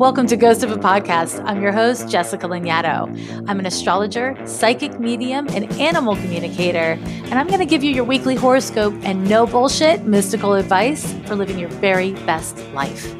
Welcome to Ghost of a Podcast. I'm your host, Jessica Lanyadoo. I'm an astrologer, psychic medium, and animal communicator, and I'm going to give you your weekly horoscope and no bullshit mystical advice for living your very best life.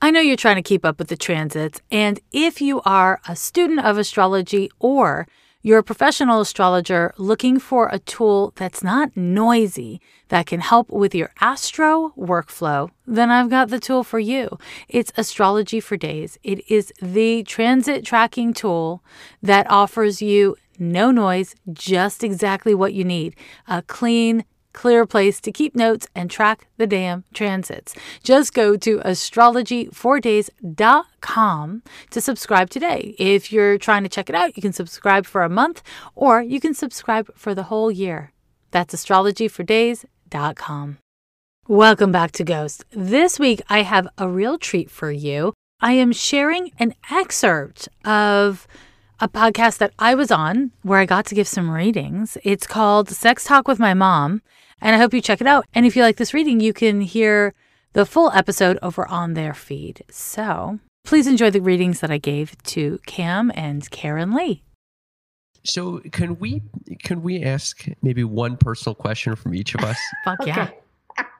I know you're trying to keep up with the transits, and if you are a student of astrology or you're a professional astrologer looking for a tool that's not noisy, that can help with your astro workflow, then I've got the tool for you. It's Astrology for Days. It is the transit tracking tool that offers you no noise, just exactly what you need a clean, clear place to keep notes and track the damn transits. Just go to astrology4days.com to subscribe today. If you're trying to check it out, you can subscribe for a month or you can subscribe for the whole year. That's astrologyfordays.com. Welcome back to Ghost. This week I have a real treat for you. I am sharing an excerpt of a podcast that I was on where I got to give some readings. It's called Sex Talk with My Mom. And I hope you check it out. And if you like this reading, you can hear the full episode over on their feed. So please enjoy the readings that I gave to Cam and Karen Lee. So can we can we ask maybe one personal question from each of us? Fuck yeah.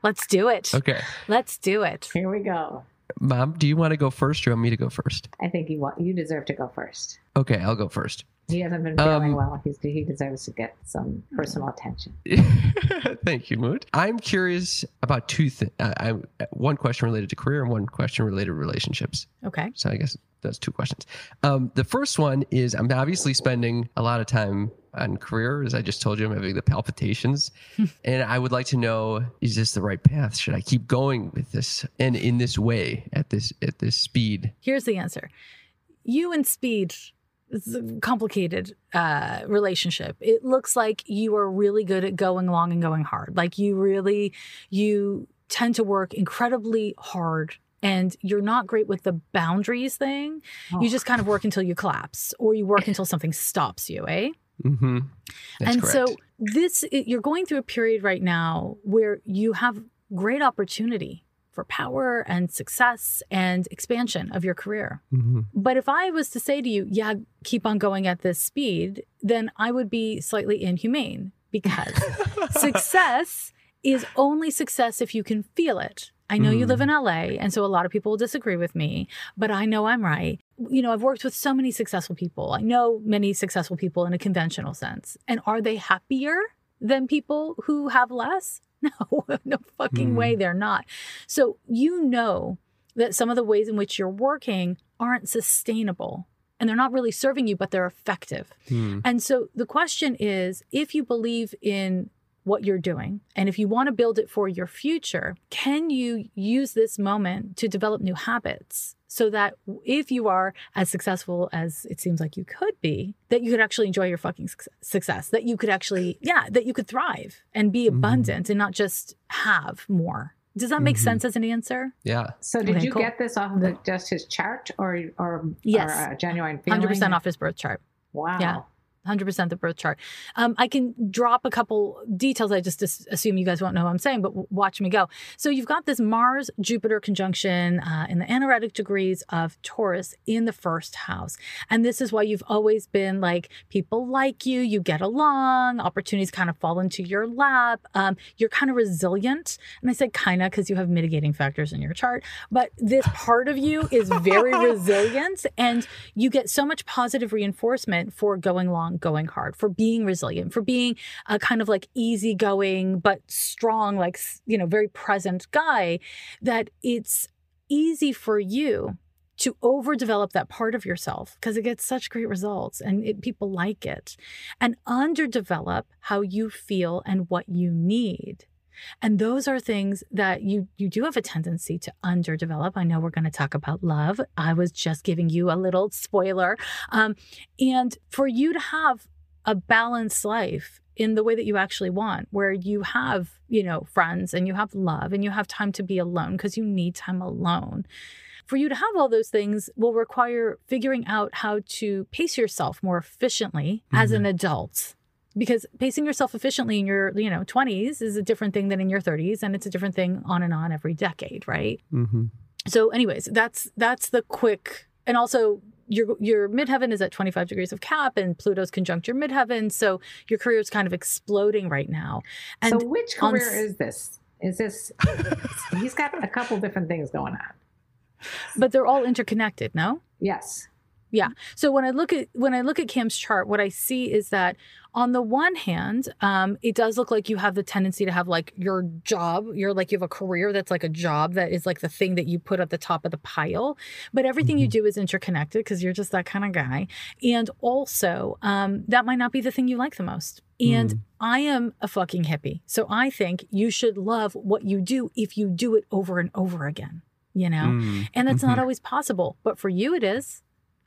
Let's do it. Okay. Let's do it. Here we go. Mom, do you want to go first or you want me to go first? I think you want you deserve to go first. Okay, I'll go first. He hasn't been feeling Um, well. He's, he deserves to get some personal attention. Thank you, Mood. I'm curious about two things. I, I, one question related to career and one question related to relationships. Okay. So I guess that's two questions. Um, the first one is I'm obviously spending a lot of time on career. As I just told you, I'm having the palpitations. and I would like to know, is this the right path? Should I keep going with this and in this way at this at this speed? Here's the answer. You and speed is a complicated uh, relationship. It looks like you are really good at going long and going hard. Like you really, you tend to work incredibly hard and you're not great with the boundaries thing. You Oh. just kind of work until you collapse or you work until something stops you, eh? Mm-hmm. And correct. so this you're going through a period right now where you have great opportunity for power and success and expansion of your career. Mhm. But if I was to say to you, yeah, keep on going at this speed, then I would be slightly inhumane because success is only success if you can feel it. I know you live in LA, and so a lot of people will disagree with me, but I know I'm right. You know, I've worked with so many successful people. I know many successful people in a conventional sense. And are they happier than people who have less? No, no fucking Hmm. way they're not. So you know that some of the ways in which you're working aren't sustainable and they're not really serving you, but they're effective. Hmm. And so the question is if you believe in what you're doing and if you want to build it for your future, can you use this moment to develop new habits so that if you are as successful as it seems like you could be, that you could actually enjoy your fucking success, that you could actually, yeah, that you could thrive and be Mhm. abundant and not just have more. Does that make Mhm. sense as an answer? Yeah. So did Okay, you cool. get this off of the, just his chart or or, Yes. or a genuine feeling? 100% off his birth chart. Wow. Yeah. 100% the birth chart. Um, I can drop a couple details. I just assume you guys won't know what I'm saying, but watch me go. So you've got this Mars Jupiter conjunction uh, in the anaretic degrees of Taurus in the first house. And this is why you've always been like, people like you, you get along, opportunities kind of fall into your lap. Um, you're kind of resilient. And I said kind of because you have mitigating factors in your chart, but this part of you is very resilient and you get so much positive reinforcement for going long, going hard, for being resilient, for being a kind of like easygoing but strong, like, you know, very present guy that it's easy for you to overdevelop that part of yourself because it gets such great results and it, people like it and underdevelop how you feel and what you need and those are things that you you do have a tendency to underdevelop. I know we're going to talk about love. I was just giving you a little spoiler. Um, and for you to have a balanced life in the way that you actually want, where you have, you know, friends and you have love and you have time to be alone because you need time alone. For you to have all those things will require figuring out how to pace yourself more efficiently as an adult because pacing yourself efficiently in your you know 20s is a different thing than in your 30s and it's a different thing on and on every decade right Mm-hmm. So, anyways, that's that's the quick, and also your your midheaven is at 25 degrees of Cap, and Pluto's conjunct your midheaven, so your career is kind of exploding right now. And so, which career s- is this? Is this? he's got a couple different things going on. but they're all interconnected, no? Yes. Yeah so when I look at when I look at Cam's chart, what I see is that on the one hand, um, it does look like you have the tendency to have like your job, you're like you have a career that's like a job that is like the thing that you put at the top of the pile. But everything you Mhm. do is interconnected because you're just that kind of guy. And also, um, that might not be the thing you like the most. And Mm. I am a fucking hippie, so I think you should love what you do if you do it over and over again. You know. Mm. And that's not Mhm. always possible. But for you, it is.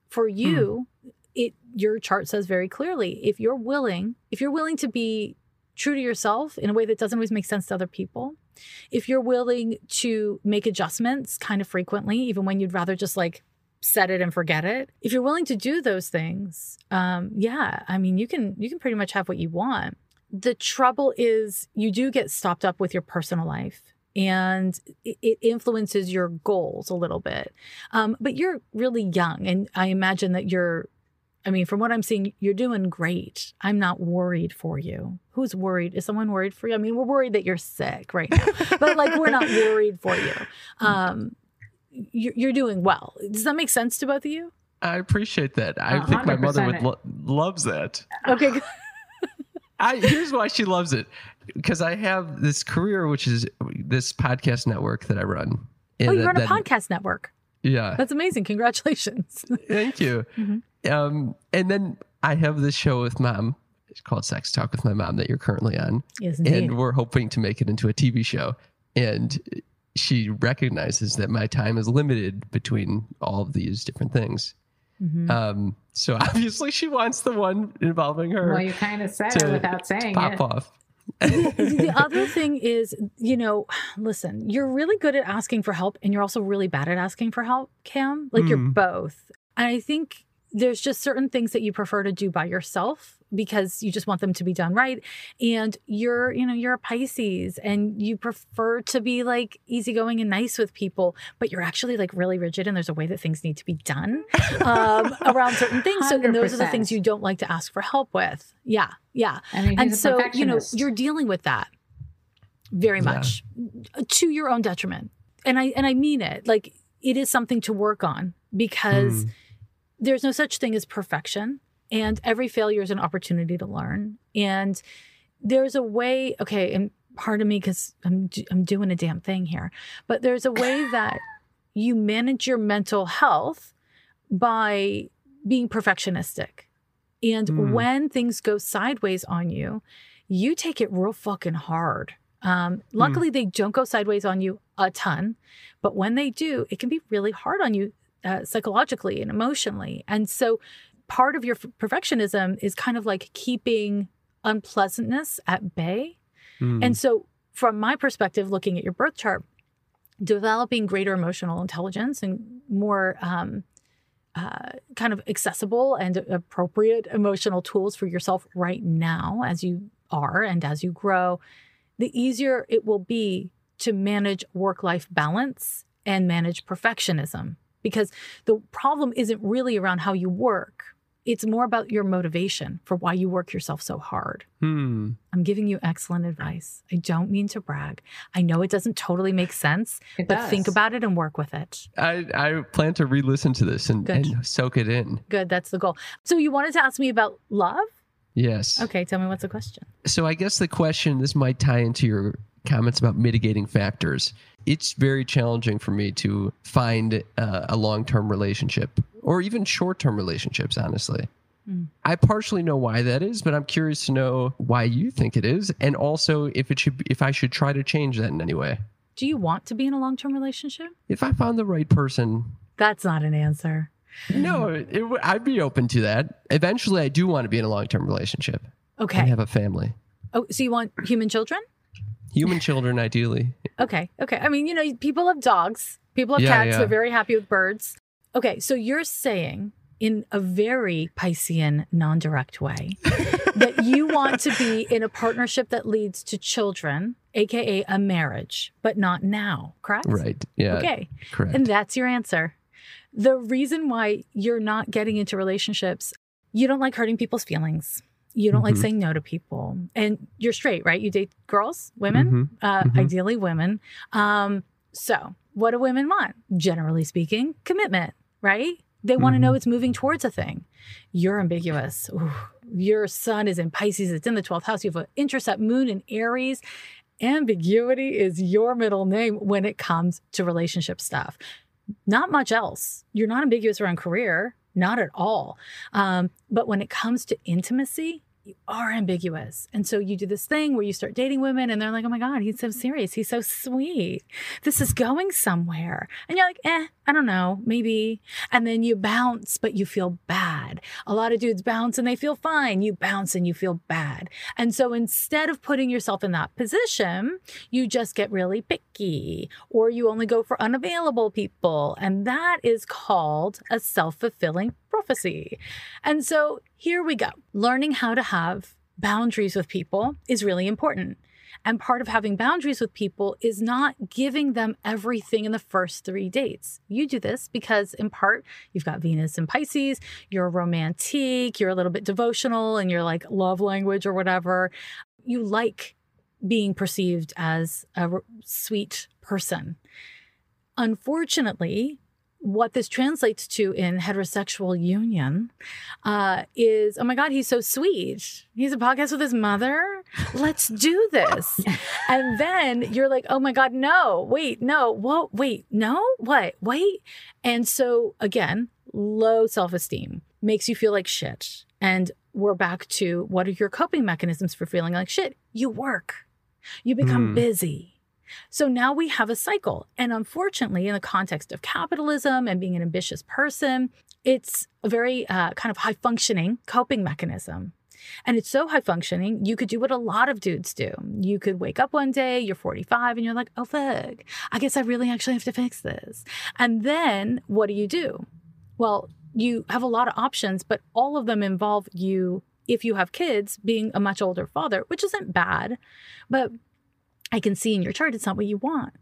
For you, it your chart says very clearly if you're willing, if you're willing to be true to yourself in a way that doesn't always make sense to other people, if you're willing to make adjustments kind of frequently, even when you'd rather just like set it and forget it, if you're willing to do those things, um, yeah, I mean, you can you can pretty much have what you want. The trouble is you do get stopped up with your personal life and it influences your goals a little bit. Um, but you're really young, and I imagine that you're. I mean, from what I'm seeing, you're doing great. I'm not worried for you. Who's worried? Is someone worried for you? I mean, we're worried that you're sick right now, but like we're not worried for you. Um, you're, you're doing well. Does that make sense to both of you? I appreciate that. I A think my mother would lo- loves that. Okay. I here's why she loves it because I have this career, which is this podcast network that I run. Oh, you run a that- podcast network. Yeah, That's amazing. Congratulations. thank you. Mhm. Um, and then I have this show with mom. It's called Sex Talk with My Mom that you're currently on, yes, indeed. and we're hoping to make it into a TV show. And she recognizes that my time is limited between all of these different things. Mhm. Um, so obviously she wants the one involving her Well, you kind of said to it without saying pop it. off. the other thing is, you know, listen, you're really good at asking for help and you're also really bad at asking for help, Cam. Like you're Mm. both. And I think there's just certain things that you prefer to do by yourself because you just want them to be done right. And you're, you know, you're a Pisces and you prefer to be like easygoing and nice with people, but you're actually like really rigid and there's a way that things need to be done um, around certain things. So and those are the things you don't like to ask for help with. Yeah. Yeah I mean, and so you know you're dealing with that very Yeah. much to your own detriment and i and i mean it like it is something to work on because Mm. There's no such thing as perfection and every failure is an opportunity to learn. And there's a way okay and pardon me because I'm, I'm doing a damn thing here but there's a way that you manage your mental health by being perfectionistic. And Mm. when things go sideways on you you take it real fucking hard. Um, luckily they don't go sideways on you a ton but when they do it can be really hard on you uh, psychologically and emotionally. And so part of your f- perfectionism is kind of like keeping unpleasantness at bay. Mm. And so, from my perspective, looking at your birth chart, developing greater emotional intelligence and more um, uh, kind of accessible and appropriate emotional tools for yourself right now as you are and as you grow, the easier it will be to manage work life balance and manage perfectionism. Because the problem isn't really around how you work. It's more about your motivation for why you work yourself so hard. Hmm. I'm giving you excellent advice. I don't mean to brag. I know it doesn't totally make sense, It but does. think about it and work with it. I, I plan to re-listen to this and, and soak it in. Good, that's the goal. So you wanted to ask me about love? Yes. Okay, tell me what's the question. So I guess the question this might tie into your comments about mitigating factors. It's very challenging for me to find uh, a long-term relationship or even short-term relationships. Honestly, Mm. I partially know why that is, but I'm curious to know why you think it is, and also if it should, be, if I should try to change that in any way. Do you want to be in a long-term relationship? If I found the right person, That's not an answer. no, it, I'd be open to that. Eventually, I do want to be in a long-term relationship and Okay. have a family, Oh, so you want human children? Human children, ideally. Okay. Okay. I mean, you know, people have dogs, people have Yeah, cats, yeah. they're very happy with birds. Okay. So you're saying in a very Piscean, non direct way that you want to be in a partnership that leads to children, AKA a marriage, but not now, correct? Right. Yeah. Okay. Correct. And that's your answer. The reason why you're not getting into relationships, you don't like hurting people's feelings. You don't like Mhm. saying no to people. And you're straight, right? You date girls, women, Mhm. uh, Mhm. ideally women. Um, so, what do women want? Generally speaking, commitment, right? They want to know it's moving towards a thing. You're ambiguous. Ooh, your sun is in Pisces, it's in the 12th house. You have an intercept moon in Aries. Ambiguity is your middle name when it comes to relationship stuff. Not much else. You're not ambiguous around career, not at all. Um, but when it comes to intimacy, you are ambiguous. And so you do this thing where you start dating women and they're like, oh my God, he's so serious. He's so sweet. This is going somewhere. And you're like, eh, I don't know, maybe. And then you bounce, but you feel bad. A lot of dudes bounce and they feel fine. You bounce and you feel bad. And so instead of putting yourself in that position, you just get really picky or you only go for unavailable people. And that is called a self fulfilling prophecy. And so here we go. Learning how to have boundaries with people is really important. And part of having boundaries with people is not giving them everything in the first three dates. You do this because, in part, you've got Venus and Pisces, you're romantic, you're a little bit devotional, and you're like love language or whatever. You like being perceived as a sweet person. Unfortunately, what this translates to in heterosexual union uh, is oh my God, he's so sweet. He's a podcast with his mother. Let's do this. and then you're like, oh my God, no, wait, no, whoa, wait, no, what, wait. And so again, low self esteem makes you feel like shit. And we're back to what are your coping mechanisms for feeling like shit? You work, you become Hmm. busy. So now we have a cycle. And unfortunately, in the context of capitalism and being an ambitious person, it's a very uh, kind of high functioning coping mechanism. And it's so high functioning, you could do what a lot of dudes do. You could wake up one day, you're 45, and you're like, oh, fuck, I guess I really actually have to fix this. And then what do you do? Well, you have a lot of options, but all of them involve you, if you have kids, being a much older father, which isn't bad. But I can see in your chart it's not what you want.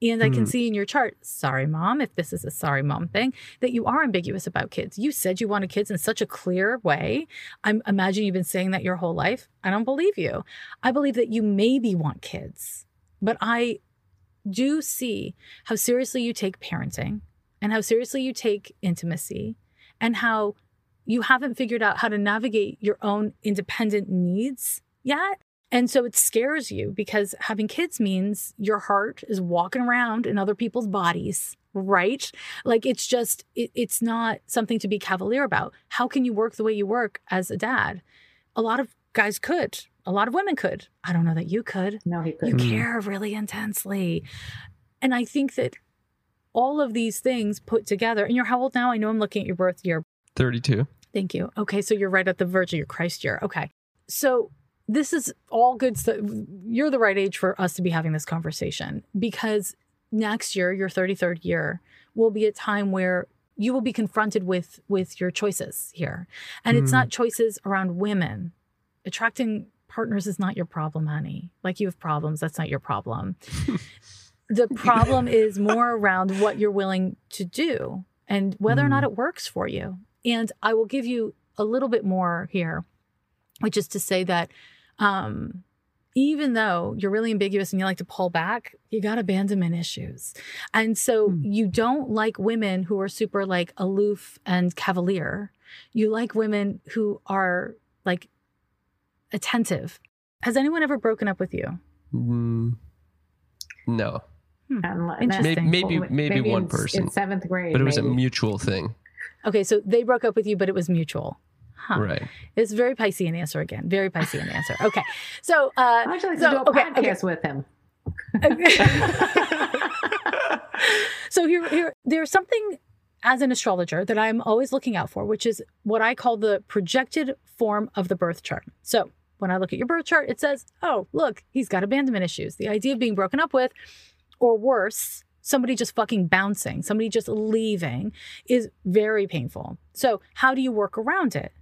And I can Hmm. see in your chart, sorry, mom, if this is a sorry, mom thing, that you are ambiguous about kids. You said you wanted kids in such a clear way. I'm imagine you've been saying that your whole life. I don't believe you. I believe that you maybe want kids, but I do see how seriously you take parenting and how seriously you take intimacy and how you haven't figured out how to navigate your own independent needs yet. And so it scares you because having kids means your heart is walking around in other people's bodies, right? Like it's just, it, it's not something to be cavalier about. How can you work the way you work as a dad? A lot of guys could, a lot of women could. I don't know that you could. No, he You couldn't. Hmm. care really intensely. And I think that all of these things put together, and you're how old now? I know I'm looking at your birth year. 32. Thank you. Okay, so you're right at the verge of your Christ year. Okay. So this is all good stuff. You're the right age for us to be having this conversation because next year, your 33rd year, will be a time where you will be confronted with with your choices here. And it's Mm. not choices around women. Attracting partners is not your problem, honey. Like you have problems, that's not your problem. the problem is more around what you're willing to do and whether or not it works for you. And I will give you a little bit more here, which is to say that um, even though you're really ambiguous and you like to pull back, you got abandonment issues. And so Hmm. you don't like women who are super like aloof and cavalier. You like women who are like attentive. Has anyone ever broken up with you? Mm, no, Unle- Interesting. Maybe- maybe- maybe one in- person. in seventh grade. but it was a mutual thing. Okay, so they broke up with you, but it was mutual. Huh. Right. It's very Piscean answer again. Very Piscean answer. Okay. So uh I'd like to do a okay, podcast with him. so here, here there's something as an astrologer that I'm always looking out for, which is what I call the projected form of the birth chart. So when I look at your birth chart, it says, oh, look, he's got abandonment issues. The idea of being broken up with, or worse, somebody just fucking bouncing, somebody just leaving is very painful. So, how do you work around it?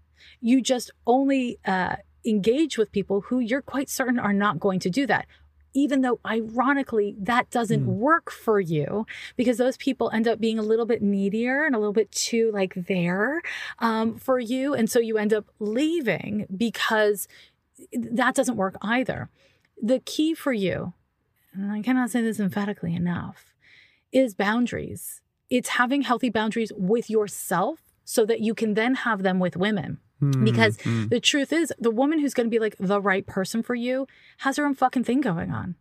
You just only uh, engage with people who you're quite certain are not going to do that. Even though, ironically, that doesn't Hmm. work for you because those people end up being a little bit needier and a little bit too like there um, for you. And so you end up leaving because that doesn't work either. The key for you, and I cannot say this emphatically enough, is boundaries. It's having healthy boundaries with yourself so that you can then have them with women. Because Mhm. the truth is, the woman who's going to be like the right person for you has her own fucking thing going on.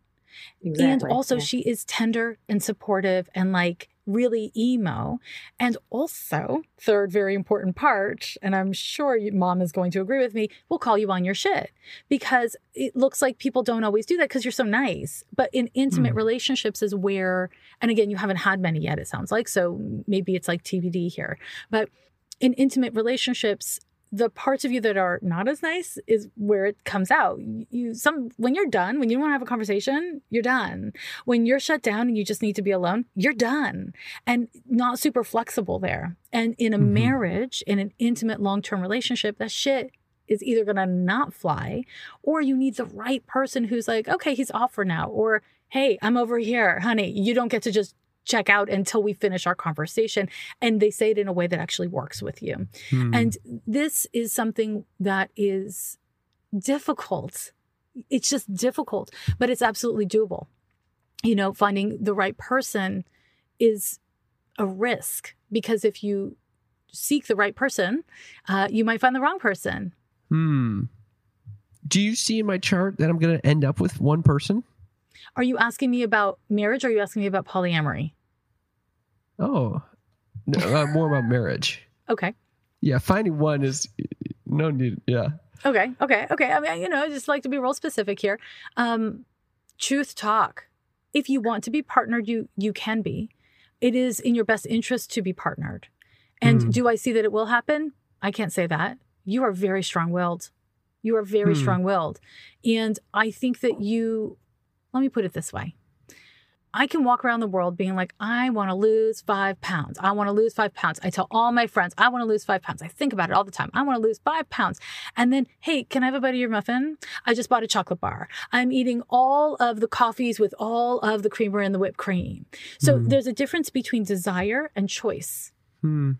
Exactly. And also, Yeah. she is tender and supportive and like really emo. And also, third very important part, and I'm sure you, mom is going to agree with me, we'll call you on your shit because it looks like people don't always do that because you're so nice. But in intimate Hmm. relationships is where, and again, you haven't had many yet, it sounds like. So maybe it's like TBD here. But in intimate relationships, the parts of you that are not as nice is where it comes out. You some when you're done, when you want to have a conversation, you're done. When you're shut down and you just need to be alone, you're done. And not super flexible there. And in a Mhm. marriage, in an intimate long-term relationship, that shit is either going to not fly or you need the right person who's like, "Okay, he's off for now." Or, "Hey, I'm over here, honey. You don't get to just check out until we finish our conversation." And they say it in a way that actually works with you. Hmm. And this is something that is difficult. It's just difficult, but it's absolutely doable. You know, finding the right person is a risk because if you seek the right person, uh, you might find the wrong person. Hmm. Do you see in my chart that I'm going to end up with one person? Are you asking me about marriage or are you asking me about polyamory? Oh, no, uh, more about marriage. Okay. Yeah, finding one is no need. Yeah. Okay. Okay. Okay. I mean, you know, I just like to be real specific here. Um, truth talk. If you want to be partnered, you you can be. It is in your best interest to be partnered. And Hmm. do I see that it will happen? I can't say that. You are very strong-willed. You are very Hmm. strong-willed. And I think that you let me put it this way. I can walk around the world being like, I want to lose five pounds. I want to lose five pounds. I tell all my friends, I want to lose five pounds. I think about it all the time. I want to lose five pounds. And then, hey, can I have a bite of your muffin? I just bought a chocolate bar. I'm eating all of the coffees with all of the creamer and the whipped cream. So Hmm. there's a difference between desire and choice. Hmm.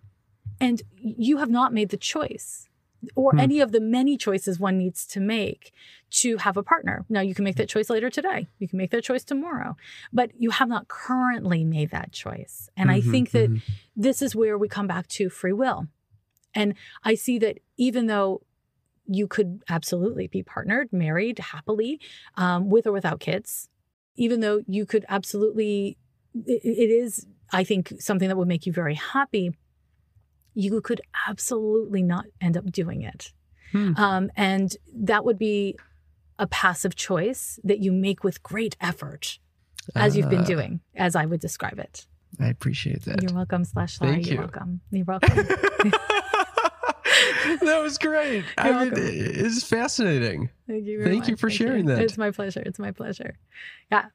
And you have not made the choice or Hmm. any of the many choices one needs to make to have a partner. Now, you can make that choice later today. You can make that choice tomorrow, but you have not currently made that choice. And I Mhm, think that mhm. this is where we come back to free will. And I see that even though you could absolutely be partnered, married happily, um, with or without kids, even though you could absolutely, it, it is, I think, something that would make you very happy, you could absolutely not end up doing it. Hmm. Um, and that would be a passive choice that you make with great effort, as you've been Ah, doing, as I would describe it. I appreciate that. You're welcome, slash sorry. Thank You're you. welcome. You're welcome. that was great. You're mean, it's fascinating. Thank you. very Thank you for Thank sharing that. It's my pleasure. It's my pleasure. Yeah.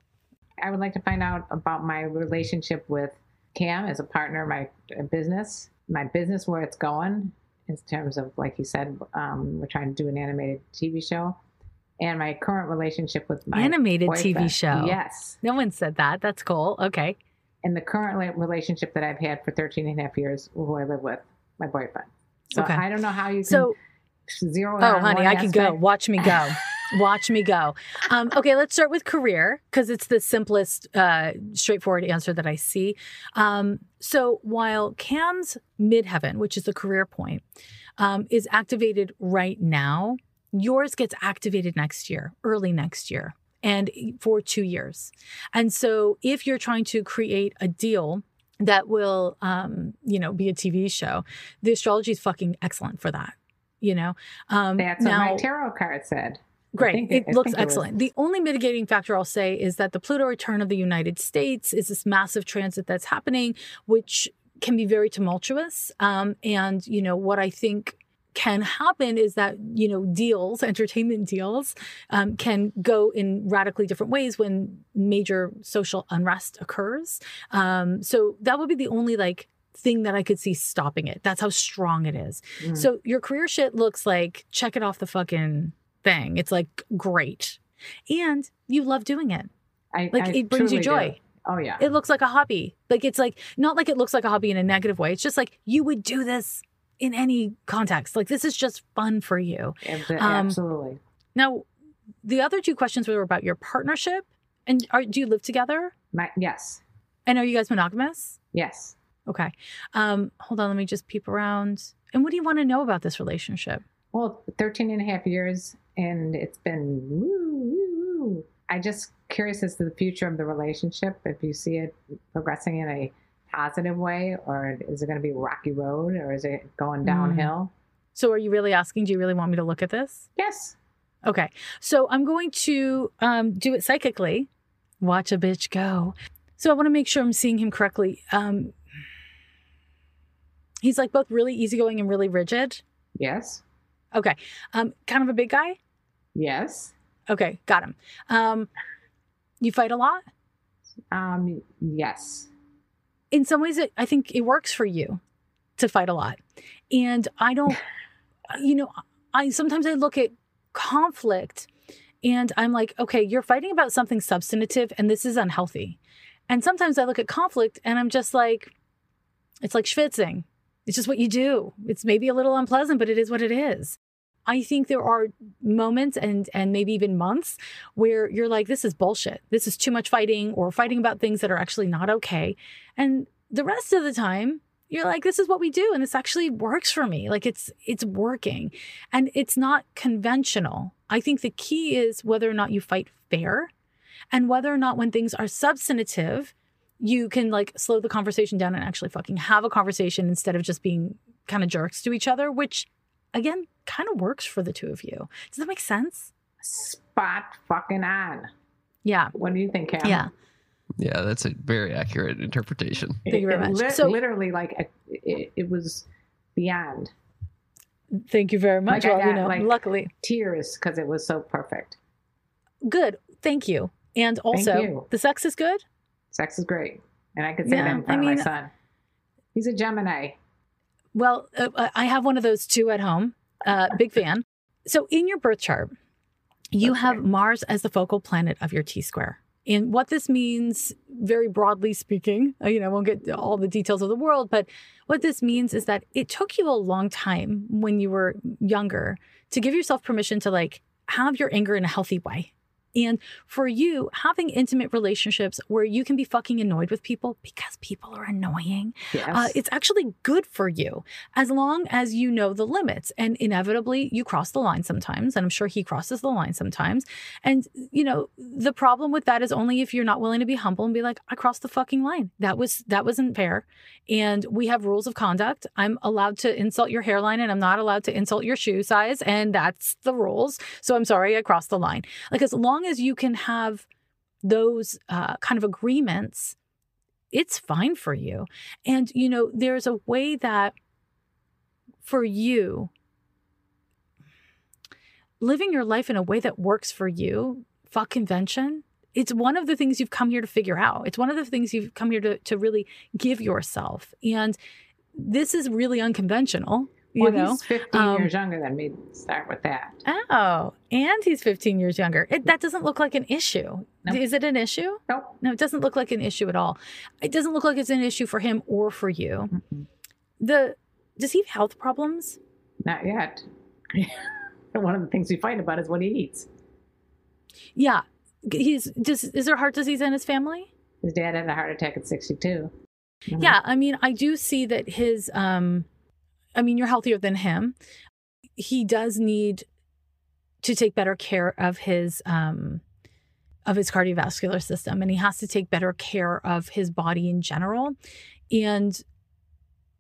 I would like to find out about my relationship with Cam as a partner, my uh, business, my business, where it's going in terms of, like you said, um, we're trying to do an animated TV show, and my current relationship with my Animated TV boyfriend. show. Yes. No one said that. That's cool. Okay. And the current relationship that I've had for 13 and a half years, who I live with, my boyfriend. So Okay. I don't know how you can So, zero oh, honey, one I can go. Watch me go. Watch me go. Um, okay, let's start with career because it's the simplest, uh, straightforward answer that I see. Um, so while Cam's midheaven, which is the career point, um, is activated right now, yours gets activated next year, early next year, and for two years. And so if you're trying to create a deal that will, um, you know, be a TV show, the astrology is fucking excellent for that. You know, um, That's what my tarot card said. Great. it it- looks think it excellent. The only mitigating factor I'll say is that the Pluto return of the United States is this massive transit that's happening, which can be very tumultuous. Um, and, you know, what I think can happen is that you know deals entertainment deals um, can go in radically different ways when major social unrest occurs um, so that would be the only like thing that i could see stopping it that's how strong it is Mm. so your career shit looks like check it off the fucking thing it's like great and you love doing it I, like I it brings you joy do. Oh yeah. it looks like a hobby. Like it's like not like it looks like a hobby in a negative way. It's just like you would do this in any context. Like this is just fun for you. Um, Absolutely. Now, the other two questions were about your partnership and are do you live together? My, yes. And are you guys monogamous? Yes. Okay. Um hold on, let me just peep around. And what do you want to know about this relationship? Well, 13 and a half years, and it's been woo, woo, woo. I just curious as to the future of the relationship. If you see it progressing in a positive way, or is it going to be a rocky road, or is it going Mm. downhill? So are you really asking, do you really want me to look at this? Yes. Okay. So I'm going to um, do it psychically. Watch a bitch go. So I want to make sure I'm seeing him correctly. Um, he's like both really easygoing and really rigid. Yes. Okay. Um, kind of a big guy. Yes. Okay. Got him. Um, you fight a lot. Um. Yes. In some ways, it, I think it works for you to fight a lot. And I don't, you know, I sometimes I look at conflict and I'm like, okay, you're fighting about something substantive and this is unhealthy. And sometimes I look at conflict and I'm just like, it's like schwitzing. It's just what you do. It's maybe a little unpleasant, but it is what it is. I think there are moments and and maybe even months where you're like, this is bullshit. This is too much fighting or fighting about things that are actually not okay. And the rest of the time, you're like, this is what we do. And this actually works for me. Like it's it's working. And it's not conventional. I think the key is whether or not you fight fair and whether or not when things are substantive, you can like slow the conversation down and actually fucking have a conversation instead of just being kind of jerks to each other, which again kind of works for the two of you. Does that make sense? Spot fucking on. Yeah. What do you think, Cam? Yeah. Yeah, that's a very accurate interpretation. Thank you very much. lit- So- literally, like it, it, it was beyond Thank you very much. Like I well, you know, like- luckily. tears because it was so perfect. Good. Thank you. And also, you. the sex is good. Sex is great, and I could say Yeah, that in I front of my son. He's a Gemini. Well, uh, I have one of those too at home. Uh, big fan. So, in your birth chart, you have Mars as the focal planet of your T square. And what this means, very broadly speaking, uh, you know, I won't get all the details of the world, but what this means is that it took you a long time when you were younger to give yourself permission to like have your anger in a healthy way. And for you, having intimate relationships where you can be fucking annoyed with people because people are annoying Yes. uh, it's actually good for you as long as you know the limits. And inevitably, you cross the line sometimes. And I'm sure he crosses the line sometimes. And, you know, the problem with that is only if you're not willing to be humble and be like, I crossed the fucking line. That was, that wasn't fair. And we have rules of conduct. I'm allowed to insult your hairline and I'm not allowed to insult your shoe size. And that's the rules. So I'm sorry, I crossed the line. Like, as long as you can have those uh, kind of agreements, it's fine for you. And, you know, there's a way that for you, living your life in a way that works for you, fuck convention, it's one of the things you've come here to figure out. It's one of the things you've come here to, to really give yourself. And this is really unconventional. You well, know? he's 15 um, years younger than me. Start with that. Oh, and he's 15 years younger. It, that doesn't look like an issue. No. Is it an issue? Nope. No, it doesn't look like an issue at all. It doesn't look like it's an issue for him or for you. Mm-mm. The does he have health problems? Not yet. One of the things we fight about is what he eats. Yeah. He's just is there heart disease in his family? His dad had a heart attack at 62. Mhm. Yeah, I mean, I do see that his um I mean, you're healthier than him. He does need to take better care of his um of his cardiovascular system and he has to take better care of his body in general. And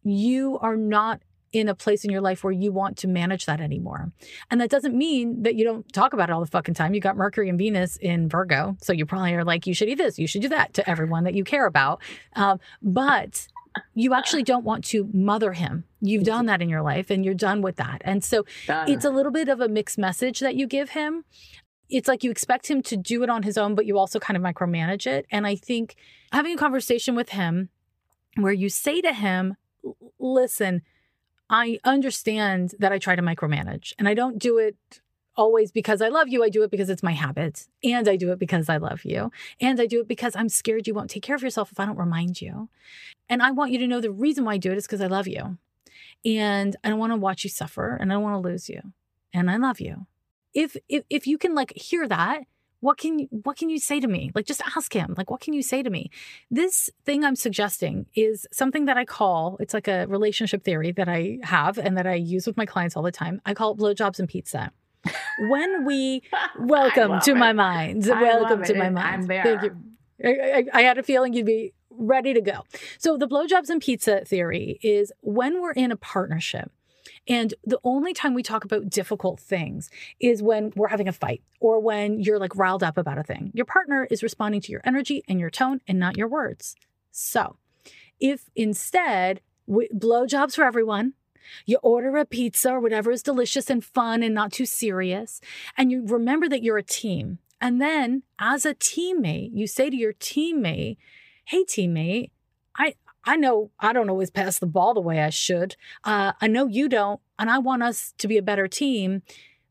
you are not in a place in your life where you want to manage that anymore. And that doesn't mean that you don't talk about it all the fucking time. You got Mercury and Venus in Virgo. So you probably are like, you should eat this, you should do that to everyone that you care about. Um, but you actually don't want to mother him. You've done that in your life and you're done with that. And so Done. it's a little bit of a mixed message that you give him. It's like you expect him to do it on his own, but you also kind of micromanage it. And I think having a conversation with him where you say to him, listen, I understand that I try to micromanage and I don't do it always because I love you. I do it because it's my habit. And I do it because I love you. And I do it because I'm scared you won't take care of yourself if I don't remind you. And I want you to know the reason why I do it is because I love you. And I don't want to watch you suffer and I don't want to lose you. And I love you. If if if you can like hear that, what can what can you say to me? Like just ask him. Like what can you say to me? This thing I'm suggesting is something that I call it's like a relationship theory that I have and that I use with my clients all the time. I call it blowjobs and pizza. When we welcome to my mind. I welcome to it. my I'm mind. there. Thank you. I, I, I had a feeling you'd be ready to go. So the blowjobs and pizza theory is when we're in a partnership. And the only time we talk about difficult things is when we're having a fight or when you're like riled up about a thing. Your partner is responding to your energy and your tone and not your words. So if instead, w- blowjobs for everyone, you order a pizza or whatever is delicious and fun and not too serious, and you remember that you're a team. And then as a teammate, you say to your teammate, Hey, teammate, I, I know I don't always pass the ball the way I should. Uh, I know you don't, and I want us to be a better team.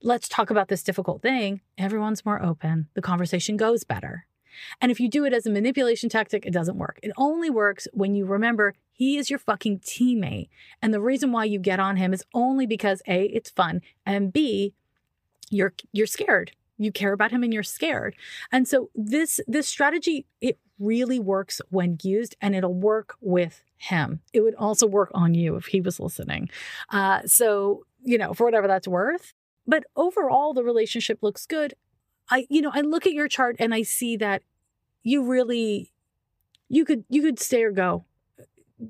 Let's talk about this difficult thing. Everyone's more open. The conversation goes better. And if you do it as a manipulation tactic, it doesn't work. It only works when you remember he is your fucking teammate. And the reason why you get on him is only because A, it's fun, and B, you're you're scared. You care about him and you're scared. And so this this strategy it really works when used and it'll work with him. It would also work on you if he was listening. Uh, so, you know, for whatever that's worth. But overall the relationship looks good. I you know, I look at your chart and I see that you really you could you could stay or go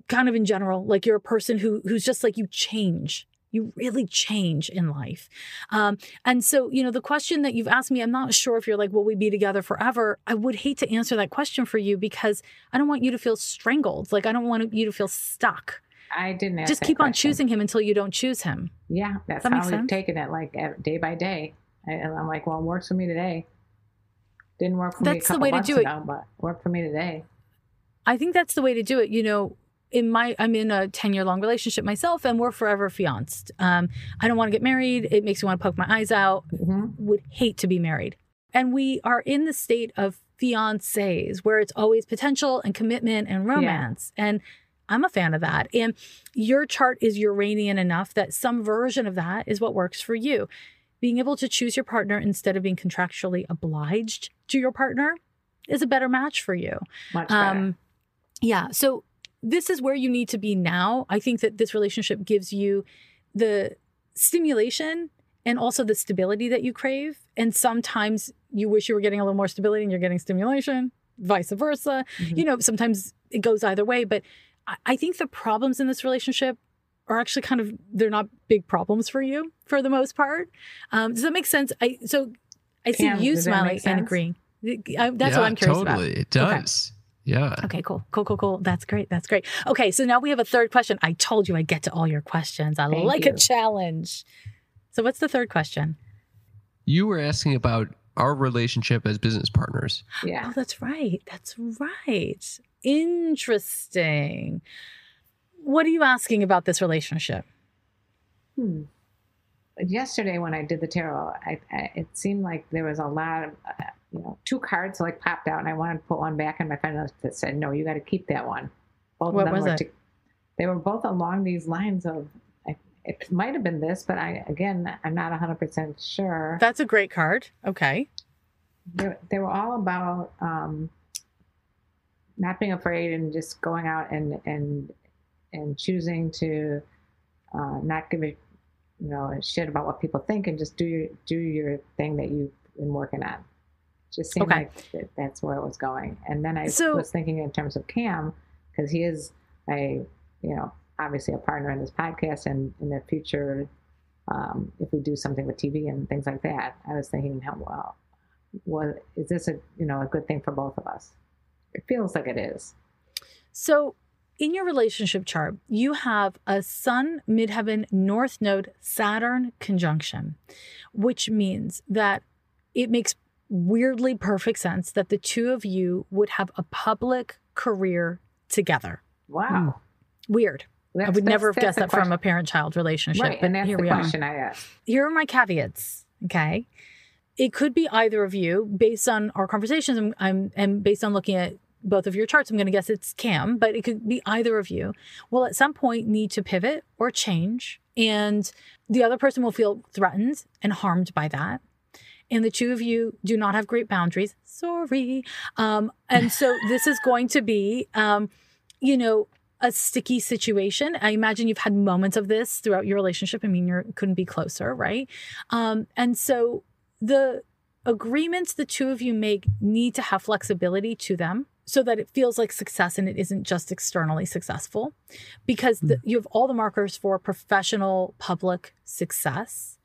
kind of in general like you're a person who who's just like you change. You really change in life. Um, and so you know the question that you've asked me i'm not sure if you're like will we be together forever? I would hate to answer that question for you because i don't want you to feel strangled. Like i don't want you to feel stuck. I didn't ask just keep on choosing him until you don't choose him. Yeah, that's that how we've taken it, like day by day. I- And I'm like, well, it works for me today. Didn't work for me a That's the way to do it. ago, but worked for me today. I think that's the way to do it. You know, in my I'm in a 10 year long relationship myself and we're forever fianced. Um, I don't want to get married. It makes me want to poke my eyes out. hmm Would hate to be married. And we are in the state of fiancés where it's always potential and commitment and romance. And I'm a fan of that. And your chart is Uranian enough that some version of that is what works for you. Being able to choose your partner instead of being contractually obliged to your partner is a better match for you. Much better. Um, yeah. So this is where you need to be now. I think that this relationship gives you the stimulation and also the stability that you crave. And sometimes you wish you were getting a little more stability and you're getting stimulation, vice versa. Mhm. You know, sometimes it goes either way. But I think the problems in this relationship are actually kind of they're not big problems for you for the most part. Um, does that make sense? I so I see Pam, you smiling and agreeing. I, that's yeah, what I'm curious totally. about. It does. Yeah. Okay, cool, cool, cool, cool. That's great. That's great. Okay, so now we have a third question. I told you I get to all your questions. I Thank like a challenge. So, what's the third question? You were asking about our relationship as business partners. yeah. Oh, that's right. That's right. Interesting. What are you asking about this relationship? Hmm. Yesterday, when I did the tarot, I, I, it seemed like there was a lot of, uh, you know, two cards like popped out, and I wanted to put one back, and my friend that said, "No, you got to keep that one." Both What of them was were. it? To, they were both along these lines of. I, it might have been this, but I again, I'm not 100 percent sure. That's a great card. Okay. they, they were all about um, not being afraid and just going out and and and choosing to uh, not give a you know a shit about what people think and just do your do your thing that you've been working on. Just seemed Okay. like that, that's where it was going. And then I So- was thinking in terms of Cam because he is a you know obviously a partner in this podcast and in the future. Um, if we do something with TV and things like that, I was thinking, how well, is this a you know a good thing for both of us? It feels like it is. So in your relationship chart, you have a Sun, Midheaven, North Node, Saturn conjunction, which means that it makes weirdly perfect sense that the two of you would have a public career together. Wow. Hmm. Weird. That's- I would never have guessed the that from a parent child relationship. Right, but and that's here the we are. I asked. Here are my caveats. Okay. It could be either of you based on our conversations. I'm, I'm and based on looking at both of your charts, I'm going to guess it's Cam, but it could be either of you. Will at some point need to pivot or change. And the other person will feel threatened and harmed by that. And the two of you do not have great boundaries. Sorry. Um, and so this is going to be, um, you know, a sticky situation. I imagine you've had moments of this throughout your relationship. I mean, you couldn't be closer, right? Um, and so the agreements the two of you make need to have flexibility to them so that it feels like success and it isn't just externally successful because the, hmm. you have all the markers for professional public success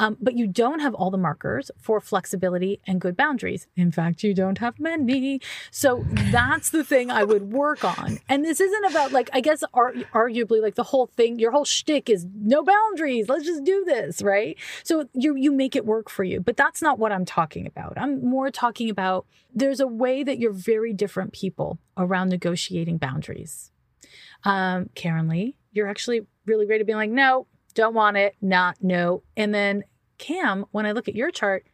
um, but you don't have all the markers for flexibility and good boundaries. In fact, you don't have many. So that's the thing I would work on. And this isn't about like I guess ar- arguably like the whole thing. Your whole shtick is no boundaries. Let's just do this, right? So you you make it work for you. But that's not what I'm talking about. I'm more talking about there's a way that you're very different people around negotiating boundaries. Um, Karen Lee, you're actually really great at being like, no, don't want it, not no. And then Cam, when I look at your chart,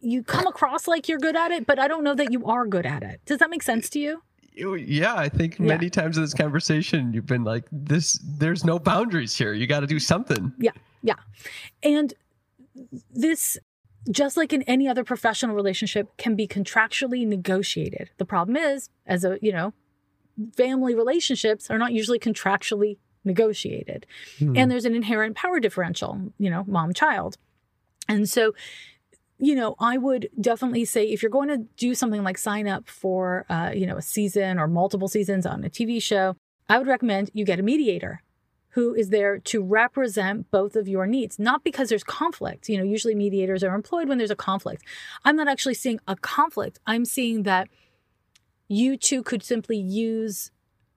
you come across like you're good at it, but I don't know that you are good at it. Does that make sense to you? Yeah, I think Yeah. many times in this conversation, you've been like, "This, there's no boundaries here. You got to do something." Yeah. Yeah. And this, just like in any other professional relationship, can be contractually negotiated. The problem is, as a, you know, family relationships are not usually contractually negotiated. Hmm. and there's an inherent power differential, you know, mom child. And so, you know, I would definitely say if you're going to do something like sign up for, uh, you know, a season or multiple seasons on a TV show, I would recommend you get a mediator who is there to represent both of your needs, not because there's conflict. You know, usually mediators are employed when there's a conflict. I'm not actually seeing a conflict. I'm seeing that you two could simply use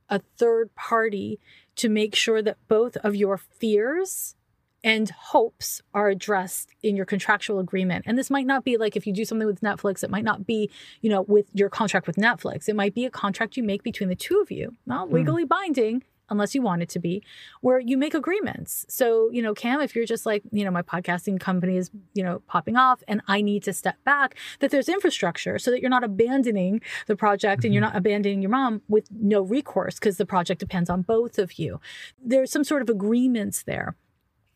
a third party to make sure that both of your fears and hopes are addressed in your contractual agreement. And this might not be like if you do something with Netflix, it might not be, you know, with your contract with Netflix. It might be a contract you make between the two of you, not hmm. legally binding unless you want it to be, where you make agreements. So, you know, Cam, if you're just like, you know, my podcasting company is, you know, popping off and I need to step back, that there's infrastructure so that you're not abandoning the project and you're mm-hmm. not abandoning your mom with no recourse because the project depends on both of you. There's some sort of agreements there.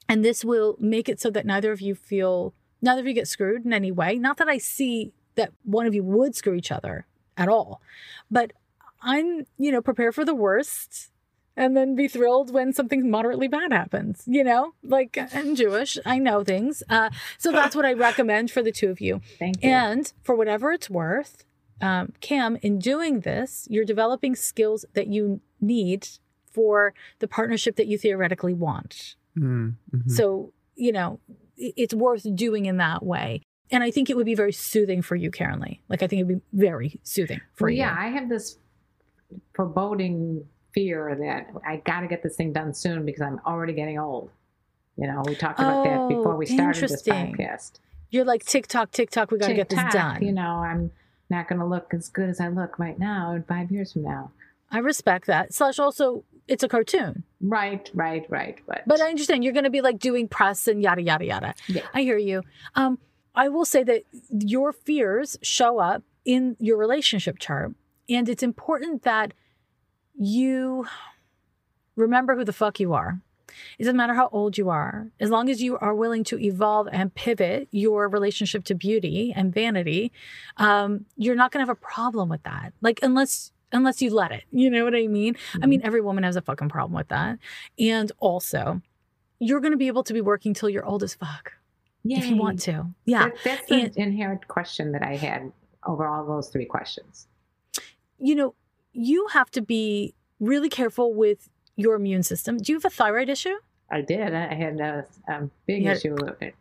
And this will make it so that neither of you feel, neither of you get screwed in any way. Not that I see that one of you would screw each other at all, but I'm, you know, prepare for the worst and then be thrilled when something moderately bad happens. You know, like I'm Jewish, I know things. Uh, so that's what I recommend for the two of you. Thank you. And for whatever it's worth, um, Cam, in doing this, you're developing skills that you need for the partnership that you theoretically want. Mm, mhm. So, you know, it's worth doing in that way. And I think it would be very soothing for you, Karen Lee. Like, I think it'd be very soothing for well, you. yeah, I have this foreboding fear that I got to get this thing done soon because I'm already getting old. You know, we talked about that Oh, before we started this podcast. You're like, TikTok, TikTok, we got to get this done. You know, I'm not going to look as good as I look right now in five years from now. I respect that. Slash, also, it's a cartoon. Right, right, right. But, But I understand you're going to be like doing press and yada, yada, yada. Yeah. I hear you. Um, I will say that your fears show up in your relationship chart. And it's important that you remember who the fuck you are. It doesn't matter how old you are, as long as you are willing to evolve and pivot your relationship to beauty and vanity, um, you're not going to have a problem with that. Like, unless unless you let it, you know what I mean? I mean, every woman has a fucking problem with that. And also, you're going to be able to be working till you're old as fuck if you want to. Yeah. That, that's the inherent question that I had over all those three questions. you know, you have to be really careful with your immune system. Do you have a thyroid issue? I did. I had a, um, a big had- issue with it.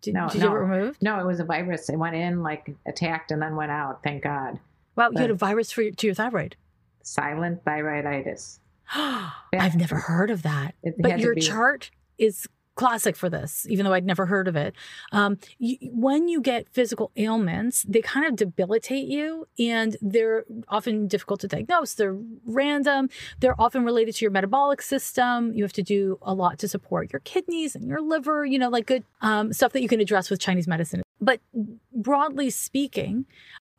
Did, No, did you have it no. removed? No, it was a virus. It went in, like attacked, and then went out. Thank God. Wow, you had a virus for your, to your thyroid. Silent thyroiditis. I've never heard of that. It but your be- chart is classic for this, even though I'd never heard of it. Um, you, when you get physical ailments, they kind of debilitate you and they're often difficult to diagnose. They're random. They're often related to your metabolic system. You have to do a lot to support your kidneys and your liver, you know, like good um, stuff that you can address with Chinese medicine. But broadly speaking,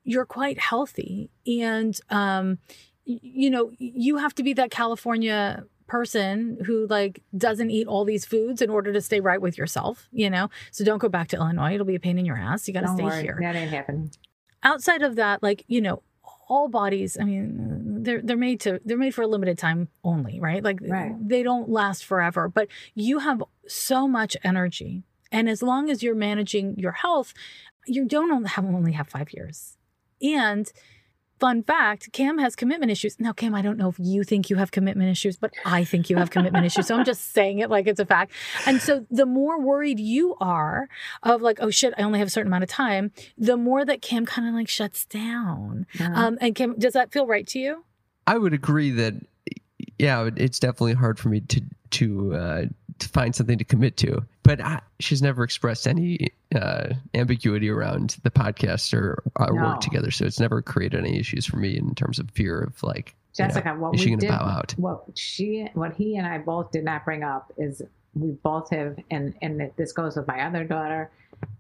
you're quite healthy. And, um, you know, you have to be that California person who like doesn't eat all these foods in order to stay right with yourself, you know? So don't go back to Illinois. It'll be a pain in your ass. You got to stay worry, here. that ain't happening. Outside of that, like, you know, all bodies, I mean, they're they're made to they're made for a limited time only, right? Like Right. they don't last forever, but you have so much energy. And as long as you're managing your health, you don't only have only have 5 years. And fun fact, Cam has commitment issues. Now, Cam, I don't know if you think you have commitment issues, but I think you have commitment issues. So I'm just saying it like it's a fact. And so the more worried you are of like, oh shit, I only have a certain amount of time, the more that Cam kind of like shuts down. Uh, Um, and Cam, does that feel right to you? I would agree that yeah, it's definitely hard for me to to uh, to find something to commit to. But I, she's never expressed any uh, ambiguity around the podcast or our No. work together, so it's never created any issues for me in terms of fear of like. you know, Jessica, what is she we gonna did, bow out? what she, what he and I both did not bring up is we both have, and and this goes with my other daughter,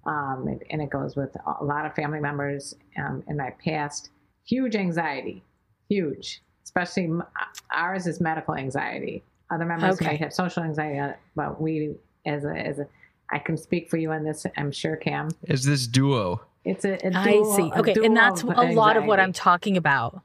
um, and, and it goes with a lot of family members um, in my past. Huge anxiety, huge. Especially ours is medical anxiety. Other members Okay. might have social anxiety, uh, but we, as a, as a, I can speak for you on this. I'm sure, Cam. As this duo, It's a, a I dual- see. Okay. And that's a lot of what I'm talking about.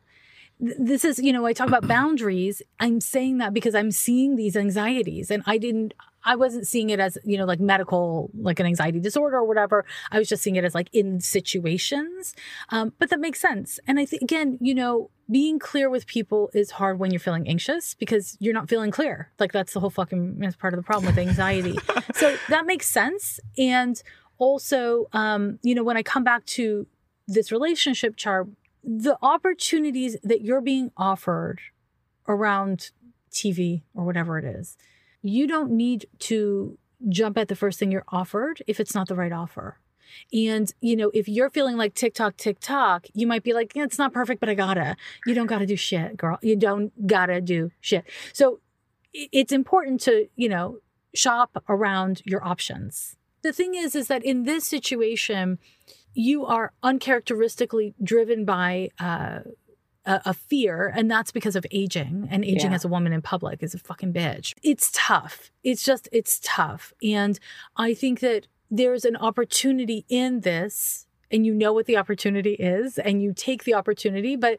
This is, you know, I talk about boundaries. I'm saying that because I'm seeing these anxieties and I didn't, I wasn't seeing it as, you know, like medical, like an anxiety disorder or whatever. I was just seeing it as like in situations. Um, but that makes sense. And I think, again, you know, being clear with people is hard when you're feeling anxious because you're not feeling clear. Like that's the whole fucking, that's part of the problem with anxiety. so that makes sense. And also, um, you know, when I come back to this relationship chart, the opportunities that you're being offered around TV or whatever it is, you don't need to jump at the first thing you're offered if it's not the right offer. And, you know, if you're feeling like TikTok, TikTok, you might be like, yeah, it's not perfect, but I gotta. You don't gotta do shit, girl. You don't gotta do shit. So it's important to, you know, shop around your options. The thing is, is that in this situation, you are uncharacteristically driven by uh, a, a fear, and that's because of aging. And aging Yeah. as a woman in public is a fucking bitch. It's tough. It's just, it's tough. And I think that there's an opportunity in this, and you know what the opportunity is, and you take the opportunity, but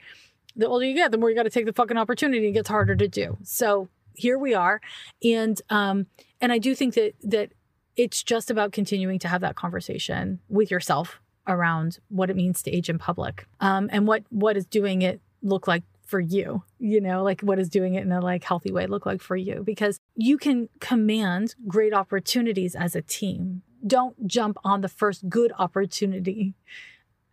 the older you get, the more you got to take the fucking opportunity. It gets harder to do. So here we are, and um, and I do think that that it's just about continuing to have that conversation with yourself around what it means to age in public, um, and what what is doing it look like for you. You know, like what is doing it in a like healthy way look like for you, because you can command great opportunities as a team. Don't jump on the first good opportunity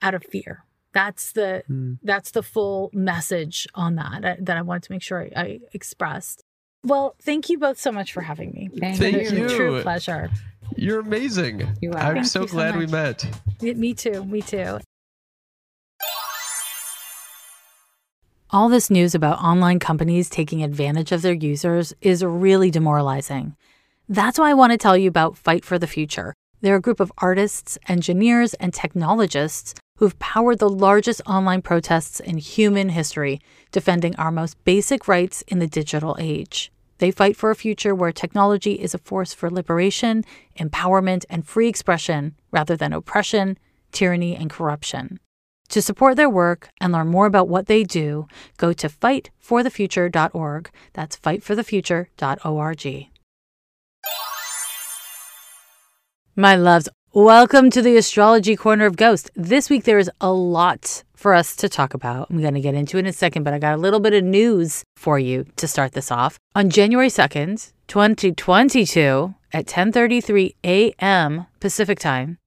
out of fear. That's the Hmm. that's the full message on that uh, that I wanted to make sure I, I expressed. Well, thank you both so much for having me. Thank Thank It's a you. true pleasure. you're amazing. You are. I'm Thank so you so glad we met. Me- Me too. Me too. All this news about online companies taking advantage of their users is really demoralizing. That's why I want to tell you about Fight for the Future. They're a group of artists, engineers, and technologists who've powered the largest online protests in human history, defending our most basic rights in the digital age. They fight for a future where technology is a force for liberation, empowerment, and free expression rather than oppression, tyranny, and corruption. To support their work and learn more about what they do, go to fightforthefuture.org. That's fightforthefuture.org. My loves, welcome to the Astrology Corner of Ghost. This week there is a lot for us to talk about. I'm going to get into it in a second, but I got a little bit of news for you to start this off. On January 2nd, 2022, at 10:33 a.m. Pacific Time,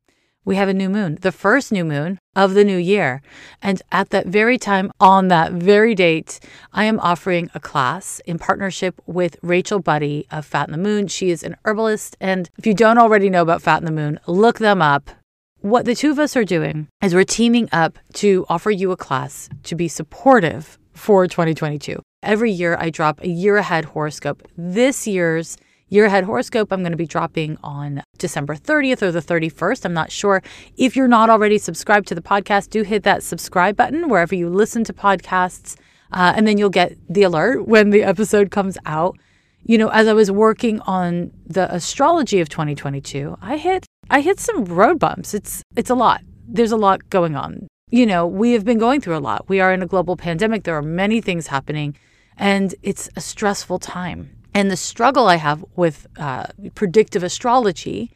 we have a new moon, the first new moon of the new year. And at that very time, on that very date, I am offering a class in partnership with Rachel Budde of Fat in the Moon. She is an herbalist. And if you don't already know about Fat in the Moon, look them up. What the two of us are doing is we're teaming up to offer you a class to be supportive for 2022. Every year, I drop a year ahead horoscope. This year's year ahead horoscope I'm going to be dropping on December 30th or the 31st. I'm not sure. If you're not already subscribed to the podcast, do hit that subscribe button wherever you listen to podcasts, uh, and then you'll get the alert when the episode comes out. You know, as I was working on the astrology of 2022, I hit I hit some road bumps. It's it's a lot. There's a lot going on. You know, we have been going through a lot. We are in a global pandemic. There are many things happening, and it's a stressful time. And the struggle I have with uh, predictive astrology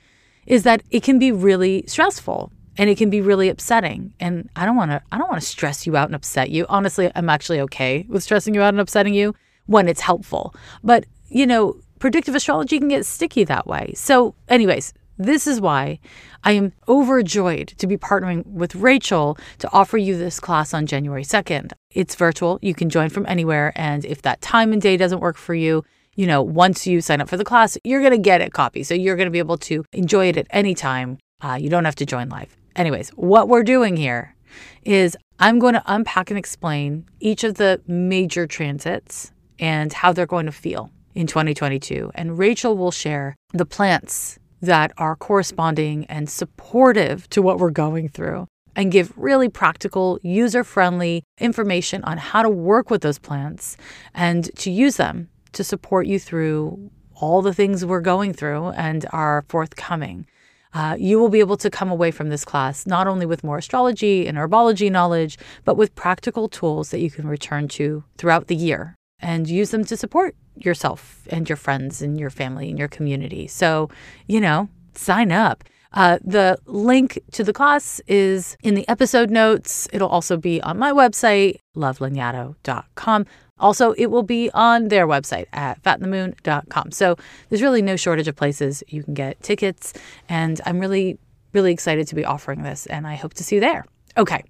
is that it can be really stressful and it can be really upsetting. And I don't want to I don't want to stress you out and upset you. Honestly, I'm actually okay with stressing you out and upsetting you when it's helpful. But, you know, predictive astrology can get sticky that way. So, anyways, this is why I am overjoyed to be partnering with Rachel to offer you this class on January 2nd. It's virtual. You can join from anywhere. And if that time and day doesn't work for you, you know, once you sign up for the class, you're going to get a copy. So you're going to be able to enjoy it at any time. Uh, you don't have to join live. Anyways, what we're doing here is I'm going to unpack and explain each of the major transits and how they're going to feel in 2022. And Rachel will share the plants that are corresponding and supportive to what we're going through and give really practical, user friendly information on how to work with those plants and to use them to support you through all the things we're going through and are forthcoming. Uh, you will be able to come away from this class not only with more astrology and herbology knowledge, but with practical tools that you can return to throughout the year and use them to support yourself and your friends and your family and your community. So, you know, sign up. Uh, the link to the class is in the episode notes. It'll also be on my website, lovelanyadoo.com. Also, it will be on their website at fatinthemoon.com. So there's really no shortage of places you can get tickets. And I'm really, really excited to be offering this. And I hope to see you there. Okay.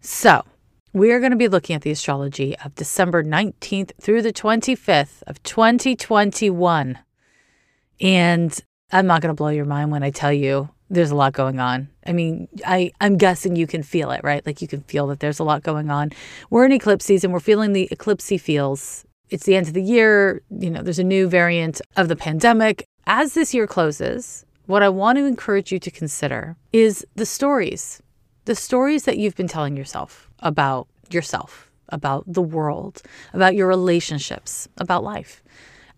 So we're going to be looking at the astrology of December 19th through the 25th of 2021. And I'm not going to blow your mind when I tell you there's a lot going on. I mean, I, I'm guessing you can feel it, right? Like you can feel that there's a lot going on. We're in eclipse season. We're feeling the eclipsey feels. It's the end of the year. You know, there's a new variant of the pandemic. As this year closes, what I want to encourage you to consider is the stories, the stories that you've been telling yourself about yourself, about the world, about your relationships, about life.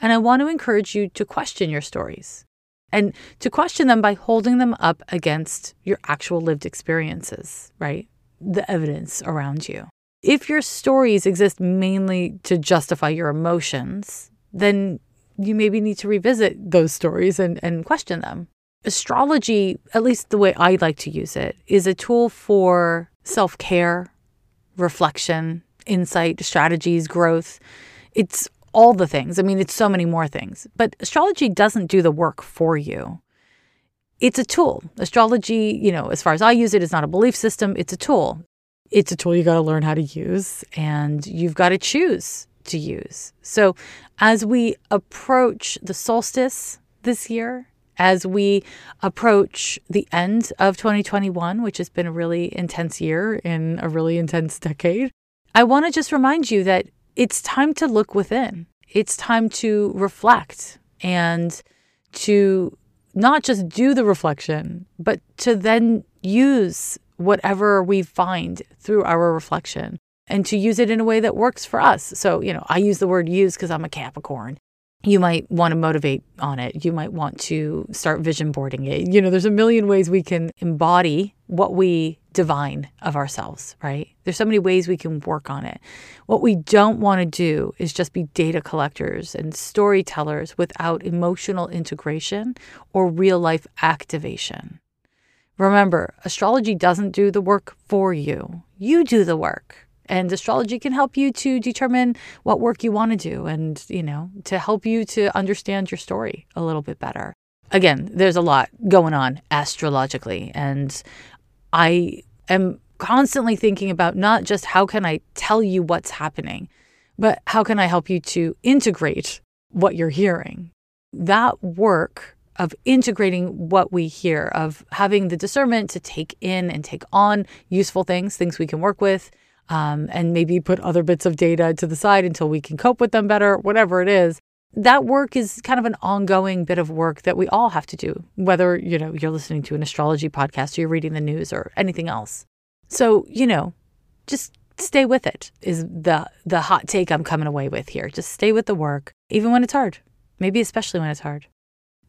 And I want to encourage you to question your stories and to question them by holding them up against your actual lived experiences, right? The evidence around you. If your stories exist mainly to justify your emotions, then you maybe need to revisit those stories and, and question them. Astrology, at least the way I like to use it, is a tool for self care, reflection, insight, strategies, growth. It's all the things. I mean, it's so many more things. But astrology doesn't do the work for you. It's a tool. Astrology, you know, as far as I use it, is not a belief system, it's a tool. It's a tool you got to learn how to use and you've got to choose to use. So, as we approach the solstice this year, as we approach the end of 2021, which has been a really intense year in a really intense decade, I want to just remind you that it's time to look within. It's time to reflect and to not just do the reflection, but to then use whatever we find through our reflection and to use it in a way that works for us. So, you know, I use the word use because I'm a Capricorn you might want to motivate on it. You might want to start vision boarding it. You know, there's a million ways we can embody what we divine of ourselves, right? There's so many ways we can work on it. What we don't want to do is just be data collectors and storytellers without emotional integration or real life activation. Remember, astrology doesn't do the work for you, you do the work. And astrology can help you to determine what work you want to do and, you know, to help you to understand your story a little bit better. again, there's a lot going on astrologically. And I am constantly thinking about not just how can I tell you what's happening, but how can I help you to integrate what you're hearing? That work of integrating what we hear, of having the discernment to take in and take on useful things, things we can work with, um, and maybe put other bits of data to the side until we can cope with them better, whatever it is. That work is kind of an ongoing bit of work that we all have to do, whether you know you're listening to an astrology podcast or you're reading the news or anything else. So you know, just stay with it is the the hot take I'm coming away with here. Just stay with the work, even when it's hard. Maybe especially when it's hard.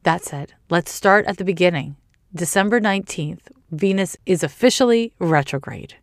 That said, let's start at the beginning. December 19th, Venus is officially retrograde.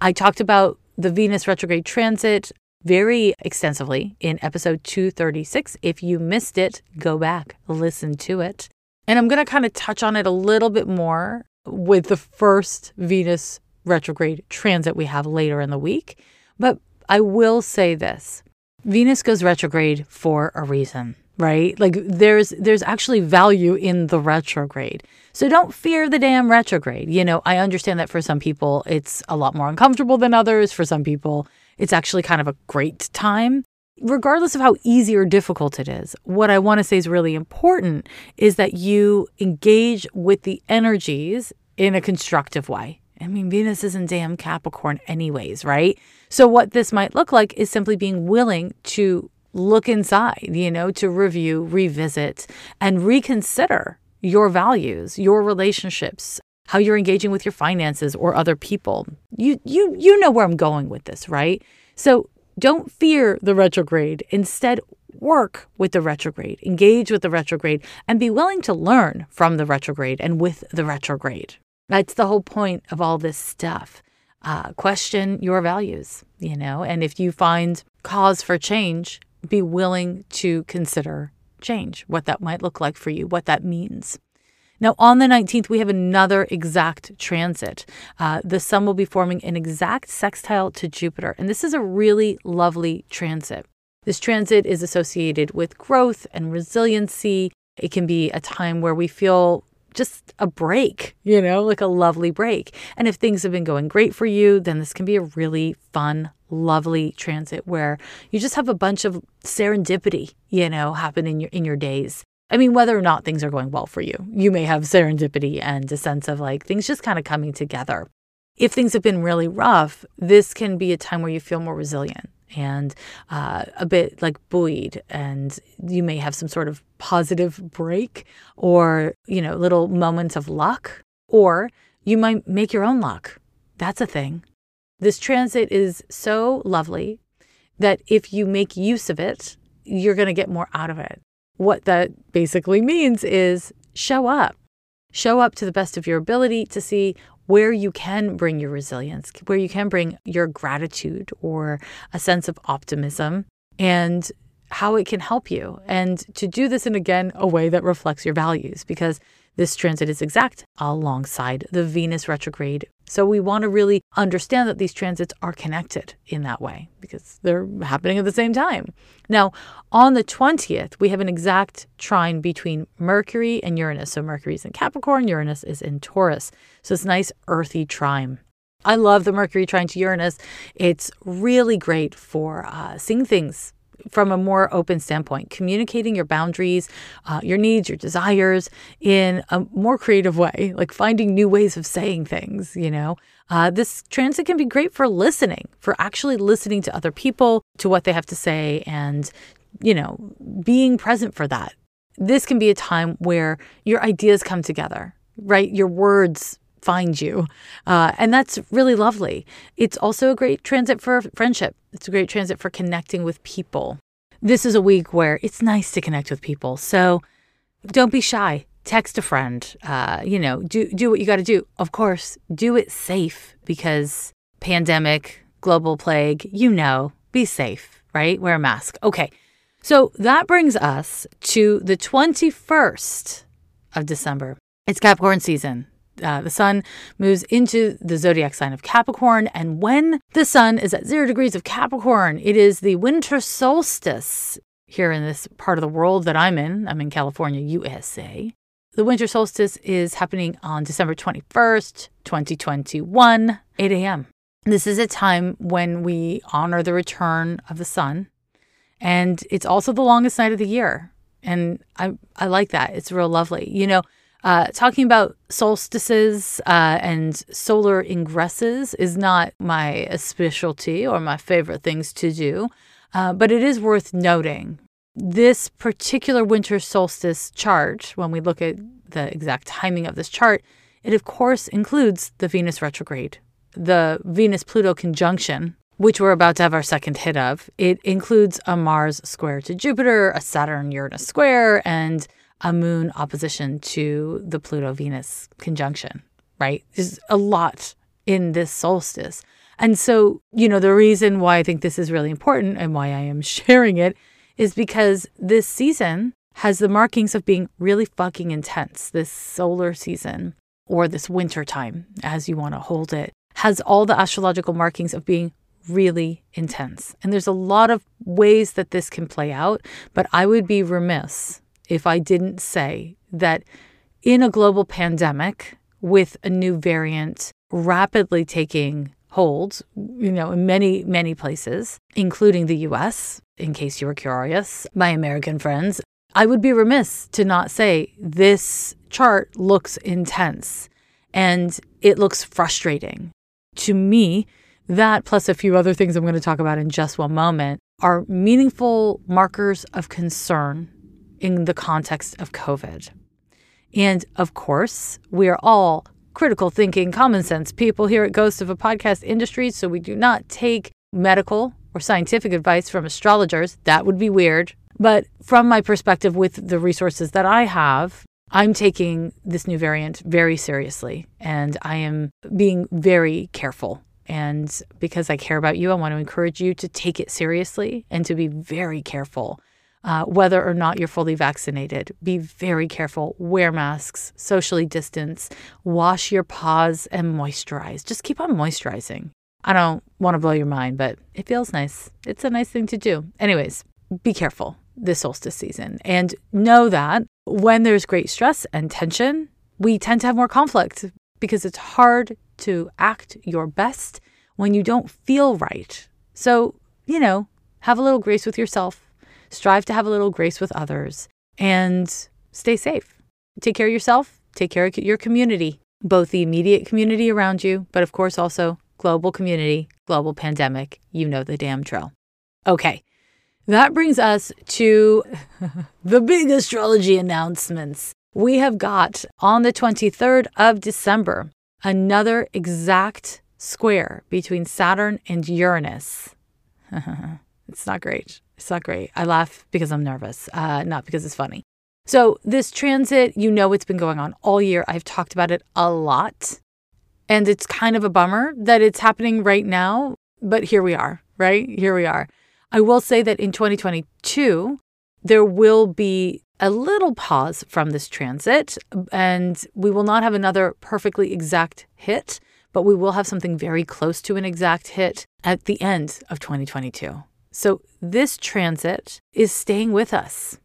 I talked about the Venus retrograde transit very extensively in episode 236. If you missed it, go back, listen to it. And I'm going to kind of touch on it a little bit more with the first Venus retrograde transit we have later in the week. But I will say this Venus goes retrograde for a reason right? Like there's there's actually value in the retrograde. So don't fear the damn retrograde. You know, I understand that for some people it's a lot more uncomfortable than others. For some people, it's actually kind of a great time. Regardless of how easy or difficult it is, what I want to say is really important is that you engage with the energies in a constructive way. I mean, Venus is in damn Capricorn, anyways, right? So, what this might look like is simply being willing to look inside, you know, to review, revisit, and reconsider your values, your relationships, how you're engaging with your finances or other people. You you you know where I'm going with this, right? So don't fear the retrograde. Instead, work with the retrograde, engage with the retrograde, and be willing to learn from the retrograde and with the retrograde. That's the whole point of all this stuff. Uh, question your values, you know, and if you find cause for change, be willing to consider change, what that might look like for you, what that means. Now, on the 19th, we have another exact transit. Uh, the sun will be forming an exact sextile to Jupiter, and this is a really lovely transit. This transit is associated with growth and resiliency. It can be a time where we feel just a break, you know, like a lovely break. And if things have been going great for you, then this can be a really fun, lovely transit where you just have a bunch of serendipity, you know, happen in your in your days. I mean, whether or not things are going well for you, you may have serendipity and a sense of like things just kind of coming together. If things have been really rough, this can be a time where you feel more resilient and uh, a bit like buoyed and you may have some sort of positive break or you know little moments of luck or you might make your own luck. That's a thing. This transit is so lovely that if you make use of it you're going to get more out of it what that basically means is show up show up to the best of your ability to see where you can bring your resilience, where you can bring your gratitude or a sense of optimism, and how it can help you. And to do this in again a way that reflects your values, because this transit is exact alongside the Venus retrograde. So we want to really understand that these transits are connected in that way because they're happening at the same time. Now, on the 20th, we have an exact trine between Mercury and Uranus. So Mercury is in Capricorn, Uranus is in Taurus. So it's a nice earthy trine. I love the Mercury trine to Uranus. It's really great for uh, seeing things from a more open standpoint, communicating your boundaries, uh, your needs, your desires in a more creative way, like finding new ways of saying things, you know. Uh, this transit can be great for listening, for actually listening to other people, to what they have to say, and, you know, being present for that. This can be a time where your ideas come together, right? Your words find you. Uh, and that's really lovely. It's also a great transit for friendship, it's a great transit for connecting with people. This is a week where it's nice to connect with people. So don't be shy. Text a friend. Uh, you know, do do what you got to do. Of course, do it safe because pandemic, global plague. You know, be safe. Right? Wear a mask. Okay. So that brings us to the 21st of December. It's Capricorn season uh, the sun moves into the zodiac sign of Capricorn. And when the sun is at zero degrees of Capricorn, it is the winter solstice here in this part of the world that I'm in. I'm in California, USA. The winter solstice is happening on December 21st, 2021, 8 a.m. This is a time when we honor the return of the sun, and it's also the longest night of the year. And I, I like that. It's real lovely. You know, uh, talking about solstices uh, and solar ingresses is not my specialty or my favorite things to do, uh, but it is worth noting. This particular winter solstice chart, when we look at the exact timing of this chart, it of course includes the Venus retrograde, the Venus Pluto conjunction, which we're about to have our second hit of. It includes a Mars square to Jupiter, a Saturn Uranus square, and a moon opposition to the Pluto Venus conjunction, right? There's a lot in this solstice. And so, you know, the reason why I think this is really important and why I am sharing it is because this season has the markings of being really fucking intense. This solar season or this winter time, as you want to hold it, has all the astrological markings of being really intense. And there's a lot of ways that this can play out, but I would be remiss if I didn't say that in a global pandemic with a new variant rapidly taking hold, you know, in many, many places, including the US, in case you were curious, my American friends, I would be remiss to not say this chart looks intense and it looks frustrating. To me, that plus a few other things I'm going to talk about in just one moment are meaningful markers of concern in the context of COVID. And of course, we are all critical thinking, common sense people here at Ghost of a Podcast Industries, so we do not take medical or scientific advice from astrologers. That would be weird. But from my perspective, with the resources that I have, I'm taking this new variant very seriously and I am being very careful. And because I care about you, I want to encourage you to take it seriously and to be very careful uh, whether or not you're fully vaccinated. Be very careful. Wear masks, socially distance, wash your paws, and moisturize. Just keep on moisturizing. I don't want to blow your mind, but it feels nice. It's a nice thing to do. Anyways, be careful this solstice season and know that when there's great stress and tension, we tend to have more conflict because it's hard to act your best when you don't feel right. So, you know, have a little grace with yourself strive to have a little grace with others, and stay safe. Take care of yourself, take care of your community, both the immediate community around you, but of course also global community, global pandemic. You know the damn drill. Okay, that brings us to the big astrology announcements. We have got on the 23rd of December another exact square between Saturn and Uranus. it's not great. It's not great. I laugh because I'm nervous, uh, not because it's funny. So, this transit, you know, it's been going on all year. I've talked about it a lot. And it's kind of a bummer that it's happening right now, but here we are, right? Here we are. I will say that in 2022, there will be a little pause from this transit, and we will not have another perfectly exact hit, but we will have something very close to an exact hit at the end of 2022. So this transit is staying with us.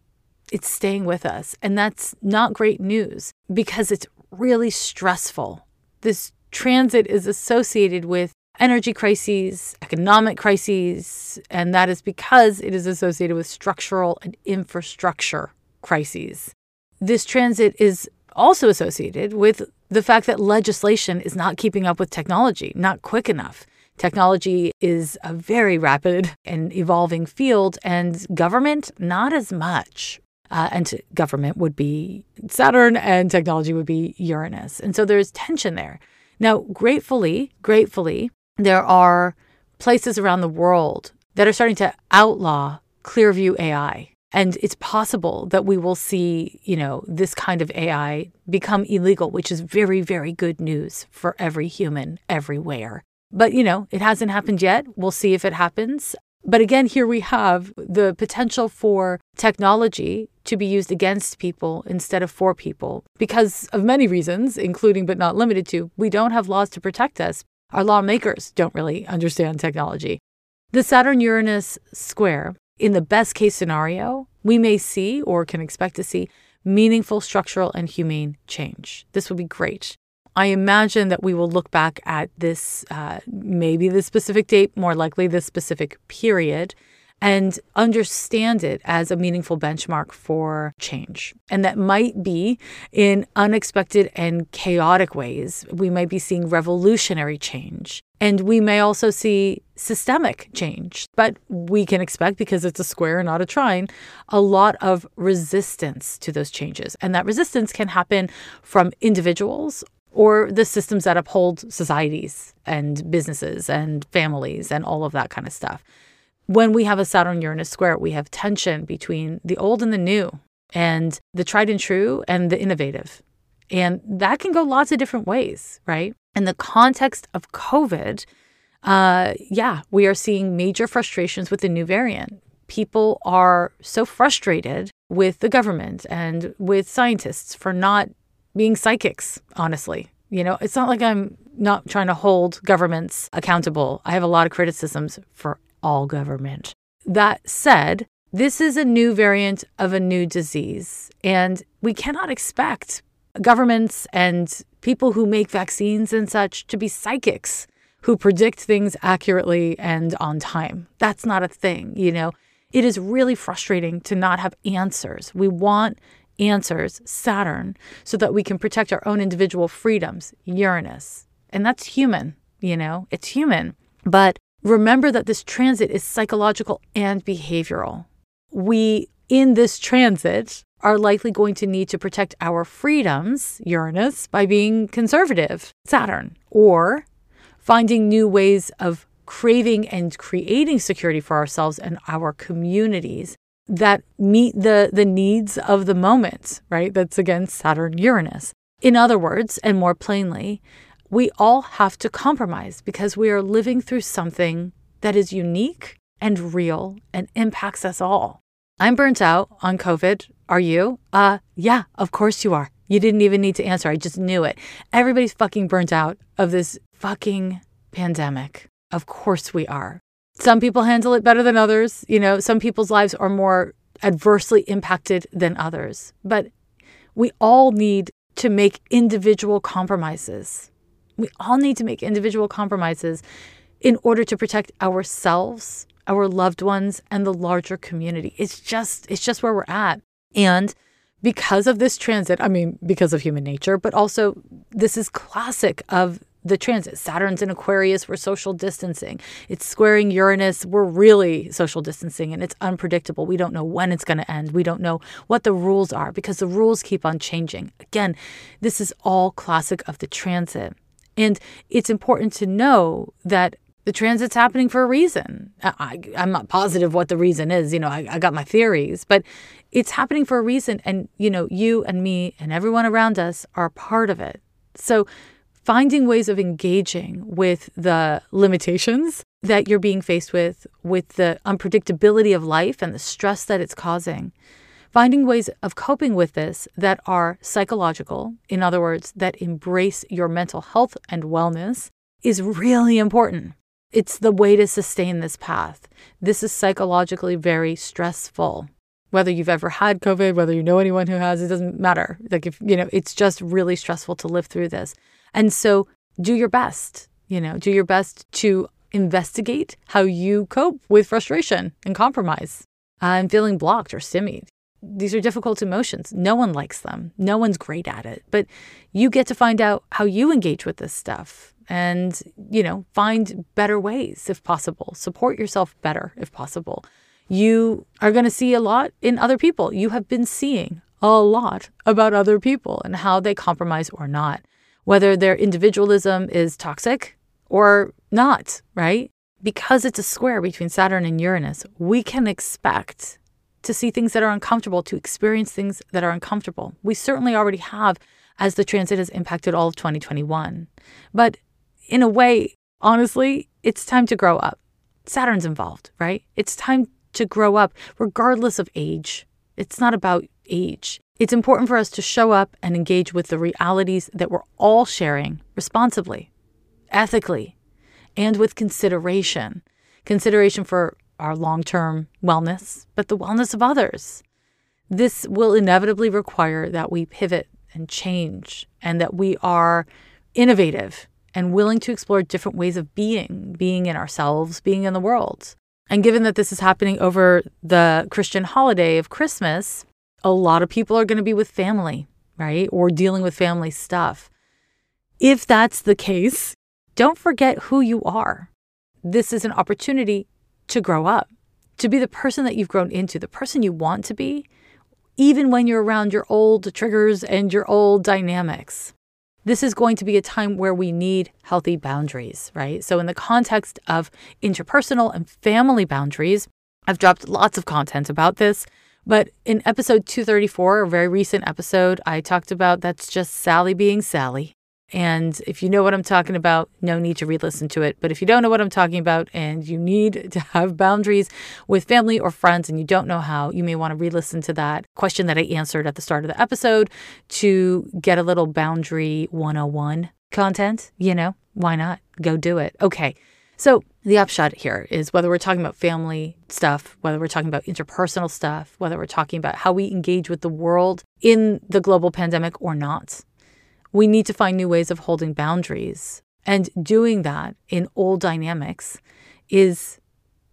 It's staying with us. And that's not great news because it's really stressful. This transit is associated with energy crises, economic crises, and that is because it is associated with structural and infrastructure crises. This transit is also associated with the fact that legislation is not keeping up with technology, not quick enough. Technology is a very rapid and evolving field, and government, not as much. Uh, and government would be Saturn, and technology would be Uranus. And so there's tension there. Now, gratefully, gratefully, there are places around the world that are starting to outlaw Clearview AI. And it's possible that we will see, you know, this kind of AI become illegal, which is very, very good news for every human everywhere. But, you know, it hasn't happened yet. We'll see if it happens. But again, here we have the potential for technology to be used against people instead of for people because of many reasons, including but not limited to, we don't have laws to protect us. Our lawmakers don't really understand technology. The Saturn Uranus square, in the best case scenario, we may see or can expect to see meaningful structural and humane change. This would be great. I imagine that we will look back at this, uh, maybe the specific date, more likely the specific period, and understand it as a meaningful benchmark for change. And that might be in unexpected and chaotic ways. We might be seeing revolutionary change. And we may also see systemic change. But we can expect, because it's a square, not a trine, a lot of resistance to those changes. And that resistance can happen from individuals or the systems that uphold societies and businesses and families and all of that kind of stuff when we have a Saturn Uranus square, we have tension between the old and the new, and the tried and true and the innovative. And that can go lots of different ways, right? In the context of COVID, uh, yeah, we are seeing major frustrations with the new variant. People are so frustrated with the government and with scientists for not being psychics, honestly. You know, it's not like I'm not trying to hold governments accountable. I have a lot of criticisms for all government. That said, this is a new variant of a new disease, and we cannot expect governments and people who make vaccines and such to be psychics who predict things accurately and on time. That's not a thing, you know. It is really frustrating to not have answers. We want answers, Saturn, so that we can protect our own individual freedoms, Uranus. And that's human, you know, it's human. But Remember that this transit is psychological and behavioral. We, in this transit, are likely going to need to protect our freedoms, Uranus, by being conservative, Saturn, or finding new ways of craving and creating security for ourselves and our communities that meet the, the needs of the moment, right? That's again Saturn Uranus. In other words, and more plainly, we all have to compromise because we are living through something that is unique and real and impacts us all. I'm burnt out on COVID. Are you? Uh, yeah, of course you are. You didn't even need to answer. I just knew it. Everybody's fucking burnt out of this fucking pandemic. Of course we are. Some people handle it better than others. You know, some people's lives are more adversely impacted than others. But we all need to make individual compromises. We all need to make individual compromises in order to protect ourselves, our loved ones, and the larger community. It's just it's just where we're at. And because of this transit, I mean, because of human nature, but also this is classic of the transit. Saturn's in Aquarius, we're social distancing. It's squaring Uranus, we're really social distancing and it's unpredictable. We don't know when it's going to end. We don't know what the rules are because the rules keep on changing. Again, this is all classic of the transit. And it's important to know that the transit's happening for a reason. I, am not positive what the reason is. You know, I, I got my theories, but it's happening for a reason. And, you know, you and me and everyone around us are part of it. So finding ways of engaging with the limitations that you're being faced with, with the unpredictability of life and the stress that it's causing, Finding ways of coping with this that are psychological, in other words, that embrace your mental health and wellness, is really important. It's the way to sustain this path. This is psychologically very stressful. Whether you've ever had COVID, whether you know anyone who has, it doesn't matter. Like if, you know, it's just really stressful to live through this. And so do your best, you know, do your best to investigate how you cope with frustration and compromise uh, and feeling blocked or stymied these are difficult emotions. No one likes them. No one's great at it. But you get to find out how you engage with this stuff and, you know, find better ways if possible. Support yourself better if possible. You are going to see a lot in other people. You have been seeing a lot about other people and how they compromise or not, whether their individualism is toxic or not, right? Because it's a square between Saturn and Uranus, we can expect to see things that are uncomfortable, to experience things that are uncomfortable. We certainly already have as the transit has impacted all of 2021. But in a way, honestly, it's time to grow up. Saturn's involved, right? It's time to grow up regardless of age. It's not about age. It's important for us to show up and engage with the realities that we're all sharing responsibly, ethically, and with consideration. Consideration for our long term wellness, but the wellness of others. this will inevitably require that we pivot and change and that we are innovative and willing to explore different ways of being, being in ourselves, being in the world. And given that this is happening over the Christian holiday of Christmas, a lot of people are going to be with family, right? Or dealing with family stuff. If that's the case, don't forget who you are. This is an opportunity to grow up, to be the person that you've grown into, the person you want to be, even when you're around your old triggers and your old dynamics. This is going to be a time where we need healthy boundaries, right? So, in the context of interpersonal and family boundaries, I've dropped lots of content about this. But in episode 234, a very recent episode, I talked about that's just Sally being Sally. And if you know what I'm talking about, no need to re listen to it. But if you don't know what I'm talking about and you need to have boundaries with family or friends and you don't know how, you may want to re listen to that question that I answered at the start of the episode to get a little boundary 101 content. You know, why not? Go do it. Okay. So, the upshot here is whether we're talking about family stuff, whether we're talking about interpersonal stuff, whether we're talking about how we engage with the world in the global pandemic or not, we need to find new ways of holding boundaries. And doing that in old dynamics is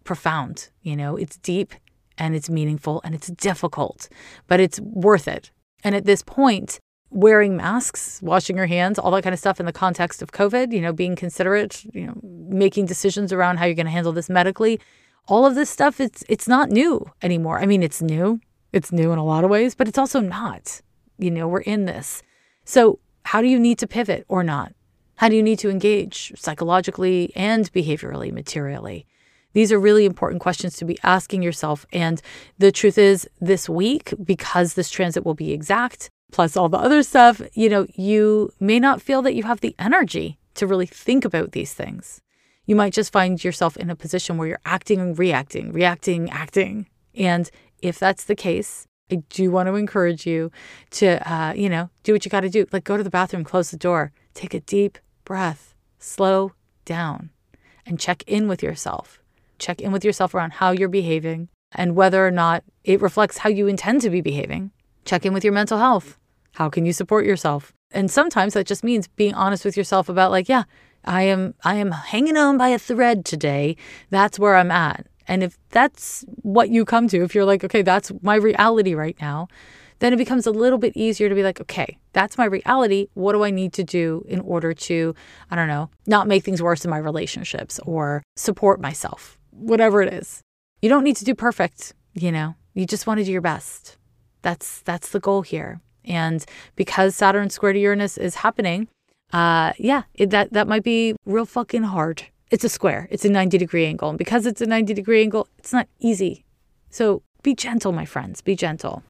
profound. You know, it's deep and it's meaningful and it's difficult, but it's worth it. And at this point, wearing masks, washing your hands, all that kind of stuff in the context of COVID, you know, being considerate, you know, making decisions around how you're going to handle this medically, all of this stuff it's it's not new anymore. I mean, it's new. It's new in a lot of ways, but it's also not. You know, we're in this. So how do you need to pivot or not? How do you need to engage psychologically and behaviorally, materially? These are really important questions to be asking yourself. And the truth is, this week, because this transit will be exact, plus all the other stuff, you know, you may not feel that you have the energy to really think about these things. You might just find yourself in a position where you're acting and reacting, reacting, acting. And if that's the case, I do want to encourage you to, uh, you know, do what you got to do. Like go to the bathroom, close the door, take a deep breath, slow down, and check in with yourself. Check in with yourself around how you're behaving and whether or not it reflects how you intend to be behaving. Check in with your mental health. How can you support yourself? And sometimes that just means being honest with yourself about, like, yeah, I am I am hanging on by a thread today. That's where I'm at. And if that's what you come to, if you're like, okay, that's my reality right now, then it becomes a little bit easier to be like, okay, that's my reality. What do I need to do in order to, I don't know, not make things worse in my relationships or support myself, whatever it is. You don't need to do perfect, you know, you just want to do your best. That's that's the goal here. And because Saturn square to Uranus is happening, uh, yeah, it, that that might be real fucking hard it's a square, it's a 90 degree angle. And because it's a 90 degree angle, it's not easy. So be gentle, my friends, be gentle.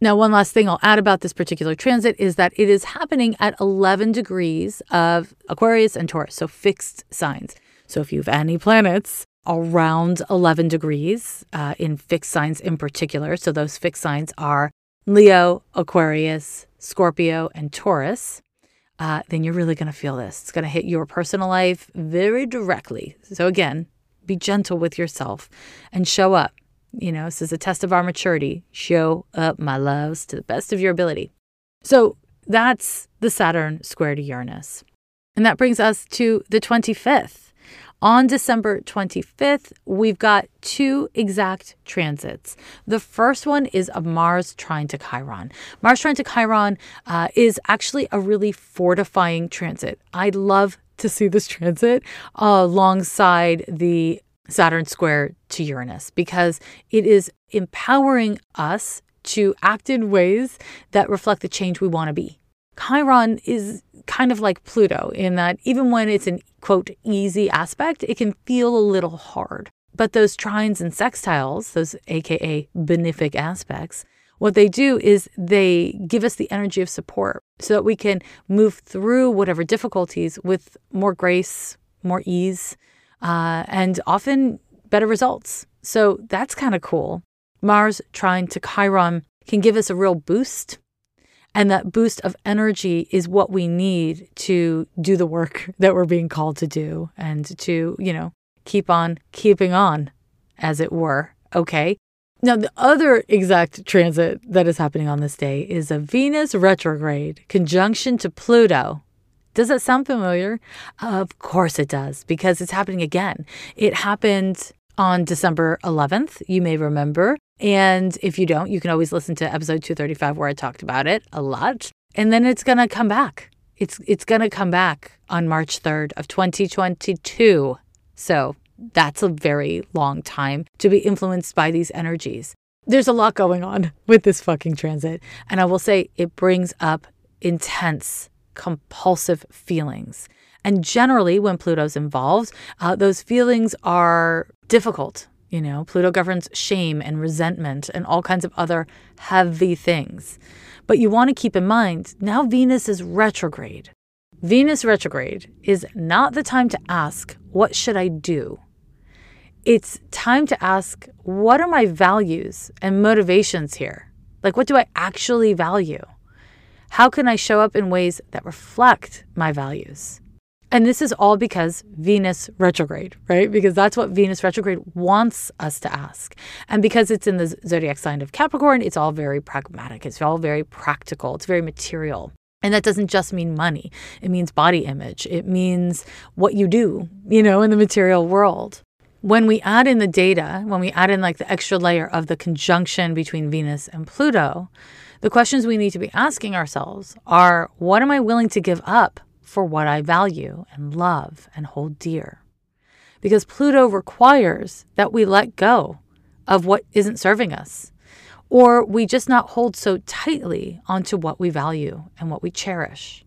Now, one last thing I'll add about this particular transit is that it is happening at 11 degrees of Aquarius and Taurus, so fixed signs. So if you have any planets around 11 degrees uh, in fixed signs in particular, so those fixed signs are Leo, Aquarius, Scorpio, and Taurus uh, then you're really going to feel this. It's going to hit your personal life very directly. So, again, be gentle with yourself and show up. You know, this is a test of our maturity. Show up, my loves, to the best of your ability. So, that's the Saturn square to Uranus. And that brings us to the 25th. On December 25th, we've got two exact transits. The first one is of Mars trine to Chiron. Mars trine to Chiron uh, is actually a really fortifying transit. I'd love to see this transit uh, alongside the Saturn square to Uranus because it is empowering us to act in ways that reflect the change we want to be. Chiron is kind of like Pluto in that even when it's an quote easy aspect, it can feel a little hard. But those trines and sextiles, those AKA benefic aspects, what they do is they give us the energy of support so that we can move through whatever difficulties with more grace, more ease, uh, and often better results. So that's kind of cool. Mars trine to Chiron can give us a real boost and that boost of energy is what we need to do the work that we're being called to do and to, you know, keep on keeping on, as it were. Okay. Now, the other exact transit that is happening on this day is a Venus retrograde conjunction to Pluto. Does that sound familiar? Of course it does, because it's happening again. It happened on December 11th, you may remember. And if you don't, you can always listen to episode 235 where I talked about it a lot. And then it's going to come back. It's it's going to come back on March 3rd of 2022. So, that's a very long time to be influenced by these energies. There's a lot going on with this fucking transit, and I will say it brings up intense compulsive feelings. And generally, when Pluto's involved, uh, those feelings are difficult. You know, Pluto governs shame and resentment and all kinds of other heavy things. But you want to keep in mind now Venus is retrograde. Venus retrograde is not the time to ask, What should I do? It's time to ask, What are my values and motivations here? Like, what do I actually value? How can I show up in ways that reflect my values? And this is all because Venus retrograde, right? Because that's what Venus retrograde wants us to ask. And because it's in the zodiac sign of Capricorn, it's all very pragmatic. It's all very practical. It's very material. And that doesn't just mean money. It means body image. It means what you do, you know, in the material world. When we add in the data, when we add in like the extra layer of the conjunction between Venus and Pluto, the questions we need to be asking ourselves are what am I willing to give up for what I value and love and hold dear? Because Pluto requires that we let go of what isn't serving us, or we just not hold so tightly onto what we value and what we cherish.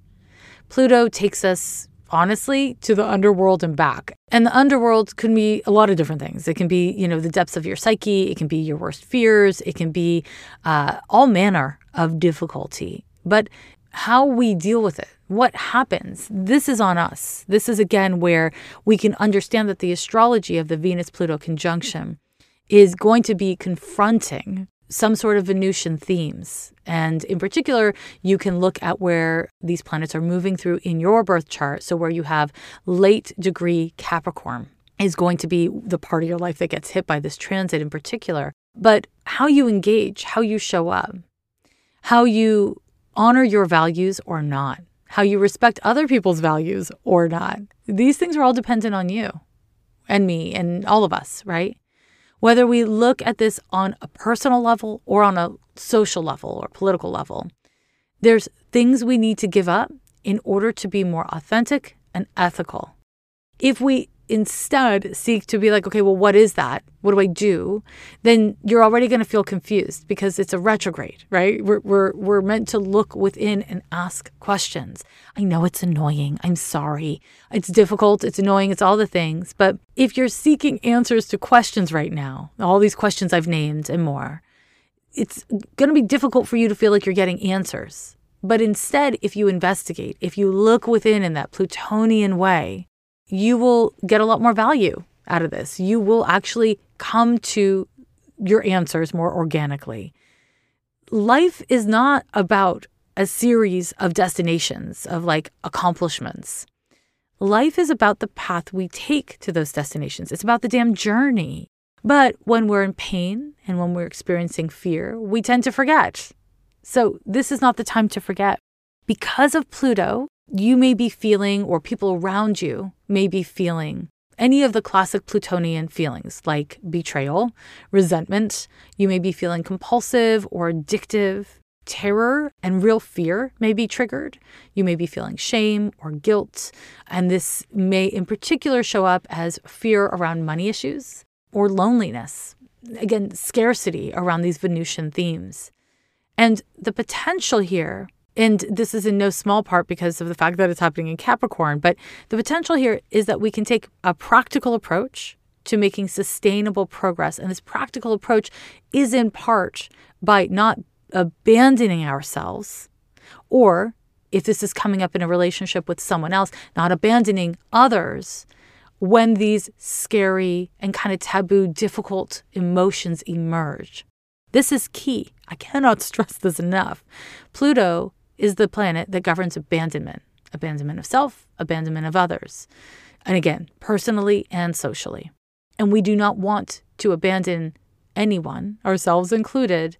Pluto takes us honestly to the underworld and back. And the underworld can be a lot of different things. It can be, you know, the depths of your psyche, it can be your worst fears, it can be uh, all manner of difficulty. But how we deal with it, what happens, this is on us. This is again where we can understand that the astrology of the Venus Pluto conjunction is going to be confronting some sort of Venusian themes. And in particular, you can look at where these planets are moving through in your birth chart. So, where you have late degree Capricorn is going to be the part of your life that gets hit by this transit in particular. But how you engage, how you show up, how you honor your values or not, how you respect other people's values or not. These things are all dependent on you and me and all of us, right? Whether we look at this on a personal level or on a social level or political level, there's things we need to give up in order to be more authentic and ethical. If we instead seek to be like, okay, well, what is that? What do I do? Then you're already going to feel confused because it's a retrograde, right? We're, we're, we're meant to look within and ask questions. I know it's annoying. I'm sorry. It's difficult. It's annoying. It's all the things. But if you're seeking answers to questions right now, all these questions I've named and more, it's going to be difficult for you to feel like you're getting answers. But instead, if you investigate, if you look within in that Plutonian way, you will get a lot more value out of this. You will actually come to your answers more organically. Life is not about a series of destinations, of like accomplishments. Life is about the path we take to those destinations. It's about the damn journey. But when we're in pain and when we're experiencing fear, we tend to forget. So, this is not the time to forget. Because of Pluto, you may be feeling, or people around you may be feeling, any of the classic Plutonian feelings like betrayal, resentment. You may be feeling compulsive or addictive. Terror and real fear may be triggered. You may be feeling shame or guilt. And this may, in particular, show up as fear around money issues or loneliness. Again, scarcity around these Venusian themes. And the potential here and this is in no small part because of the fact that it's happening in Capricorn. But the potential here is that we can take a practical approach to making sustainable progress. And this practical approach is in part by not abandoning ourselves, or if this is coming up in a relationship with someone else, not abandoning others when these scary and kind of taboo, difficult emotions emerge. This is key. I cannot stress this enough. Pluto is the planet that governs abandonment abandonment of self, abandonment of others. And again, personally and socially. And we do not want to abandon anyone, ourselves included,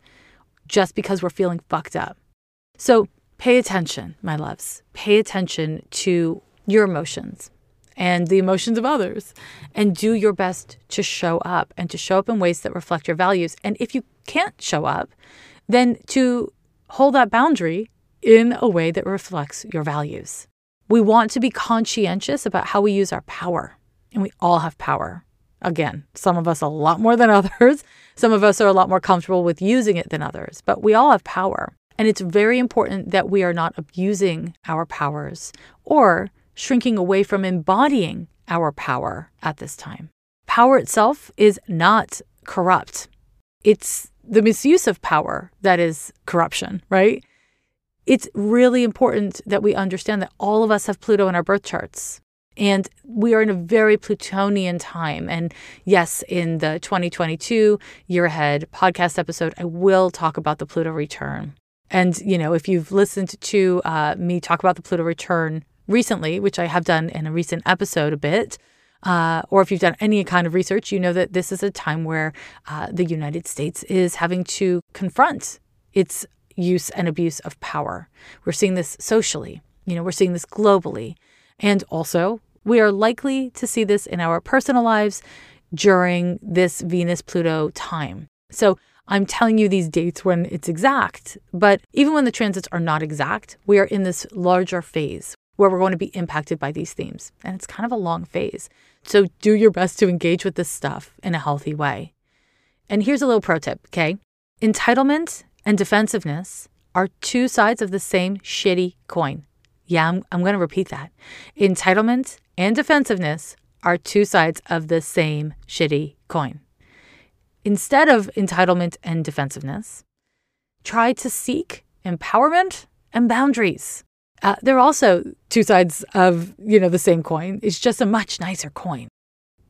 just because we're feeling fucked up. So pay attention, my loves. Pay attention to your emotions and the emotions of others and do your best to show up and to show up in ways that reflect your values. And if you can't show up, then to hold that boundary in a way that reflects your values. We want to be conscientious about how we use our power, and we all have power. Again, some of us a lot more than others. Some of us are a lot more comfortable with using it than others, but we all have power. And it's very important that we are not abusing our powers or shrinking away from embodying our power at this time. Power itself is not corrupt, it's the misuse of power that is corruption, right? It's really important that we understand that all of us have Pluto in our birth charts. And we are in a very Plutonian time. And yes, in the 2022 year ahead podcast episode, I will talk about the Pluto return. And, you know, if you've listened to uh, me talk about the Pluto return recently, which I have done in a recent episode a bit, uh, or if you've done any kind of research, you know that this is a time where uh, the United States is having to confront its use and abuse of power. We're seeing this socially, you know, we're seeing this globally. And also, we are likely to see this in our personal lives during this Venus Pluto time. So I'm telling you these dates when it's exact, but even when the transits are not exact, we are in this larger phase where we're going to be impacted by these themes. And it's kind of a long phase. So do your best to engage with this stuff in a healthy way. And here's a little pro tip, okay? Entitlement and defensiveness are two sides of the same shitty coin. Yeah, I'm, I'm going to repeat that. Entitlement and defensiveness are two sides of the same shitty coin. Instead of entitlement and defensiveness, try to seek empowerment and boundaries. Uh, they're also two sides of you know the same coin. It's just a much nicer coin.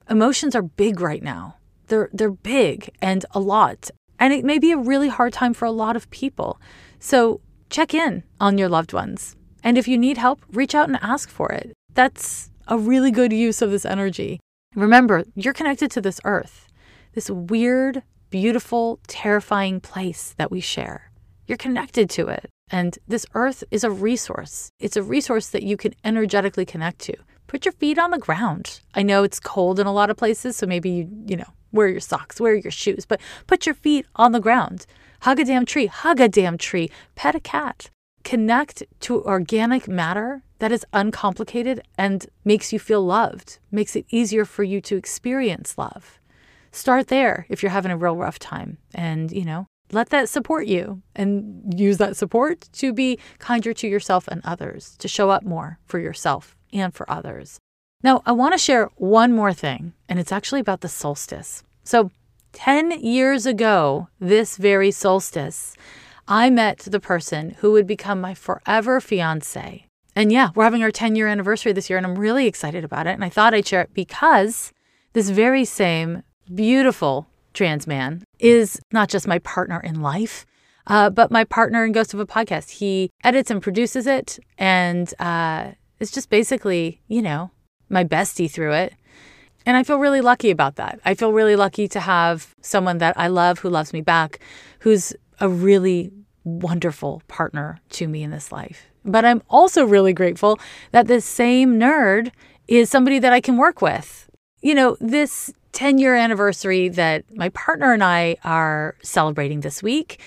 Emotions are big right now. They're they're big and a lot, and it may be a really hard time for a lot of people. So check in on your loved ones, and if you need help, reach out and ask for it. That's a really good use of this energy. Remember, you're connected to this earth, this weird, beautiful, terrifying place that we share. You're connected to it. And this earth is a resource. It's a resource that you can energetically connect to. Put your feet on the ground. I know it's cold in a lot of places, so maybe you, you know, wear your socks, wear your shoes, but put your feet on the ground. Hug a damn tree, hug a damn tree, pet a cat. Connect to organic matter that is uncomplicated and makes you feel loved, makes it easier for you to experience love. Start there if you're having a real rough time. And, you know, let that support you and use that support to be kinder to yourself and others, to show up more for yourself and for others. Now, I want to share one more thing, and it's actually about the solstice. So, 10 years ago, this very solstice, I met the person who would become my forever fiance. And yeah, we're having our 10 year anniversary this year, and I'm really excited about it. And I thought I'd share it because this very same beautiful trans man is not just my partner in life, uh, but my partner in Ghost of a Podcast. He edits and produces it and uh, is just basically, you know, my bestie through it. And I feel really lucky about that. I feel really lucky to have someone that I love who loves me back, who's a really wonderful partner to me in this life. But I'm also really grateful that this same nerd is somebody that I can work with. You know, this 10 year anniversary that my partner and I are celebrating this week.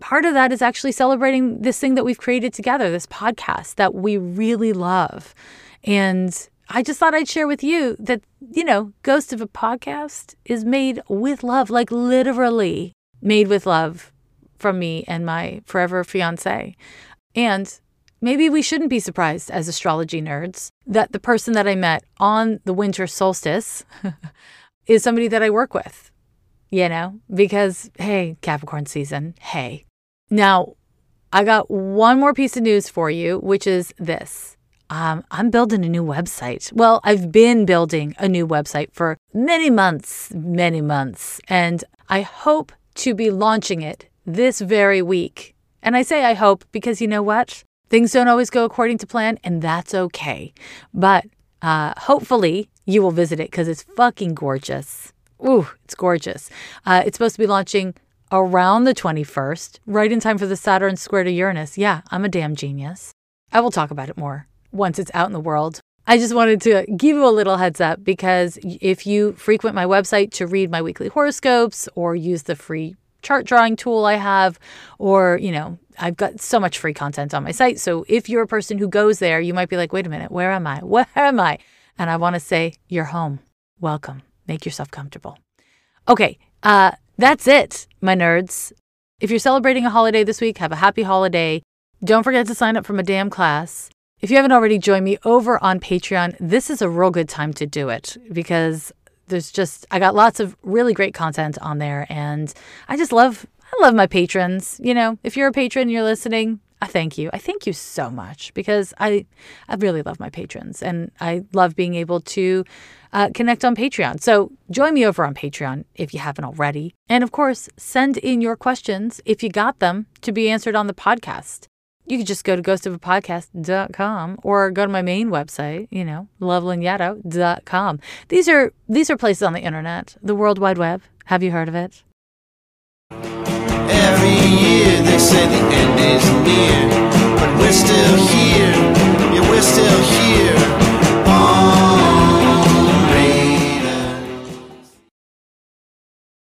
Part of that is actually celebrating this thing that we've created together, this podcast that we really love. And I just thought I'd share with you that, you know, Ghost of a Podcast is made with love, like literally made with love from me and my forever fiance. And maybe we shouldn't be surprised as astrology nerds that the person that I met on the winter solstice is somebody that I work with, you know, because hey, Capricorn season, hey. Now, I got one more piece of news for you, which is this. Um, I'm building a new website. Well, I've been building a new website for many months, many months, and I hope to be launching it this very week. And I say I hope because you know what? Things don't always go according to plan, and that's okay. But uh, hopefully, you will visit it because it's fucking gorgeous. Ooh, it's gorgeous. Uh, it's supposed to be launching around the 21st, right in time for the Saturn square to Uranus. Yeah, I'm a damn genius. I will talk about it more once it's out in the world. I just wanted to give you a little heads up because if you frequent my website to read my weekly horoscopes or use the free chart drawing tool I have, or, you know, I've got so much free content on my site. So if you're a person who goes there, you might be like, wait a minute, where am I? Where am I? And I want to say, you're home. Welcome. Make yourself comfortable. Okay, uh, that's it, my nerds. If you're celebrating a holiday this week, have a happy holiday. Don't forget to sign up for my damn class. If you haven't already joined me over on Patreon, this is a real good time to do it because there's just I got lots of really great content on there and I just love I love my patrons. You know, if you're a patron and you're listening, I thank you. I thank you so much because I I really love my patrons and I love being able to uh, connect on Patreon. So join me over on Patreon if you haven't already. And of course, send in your questions if you got them to be answered on the podcast you could just go to ghostofapodcast.com or go to my main website, you know, lovelignato.com. These are these are places on the internet, the World Wide Web. Have you heard of it? Every year they say the end is near, but we're still here. Yeah, we're still here. Oh.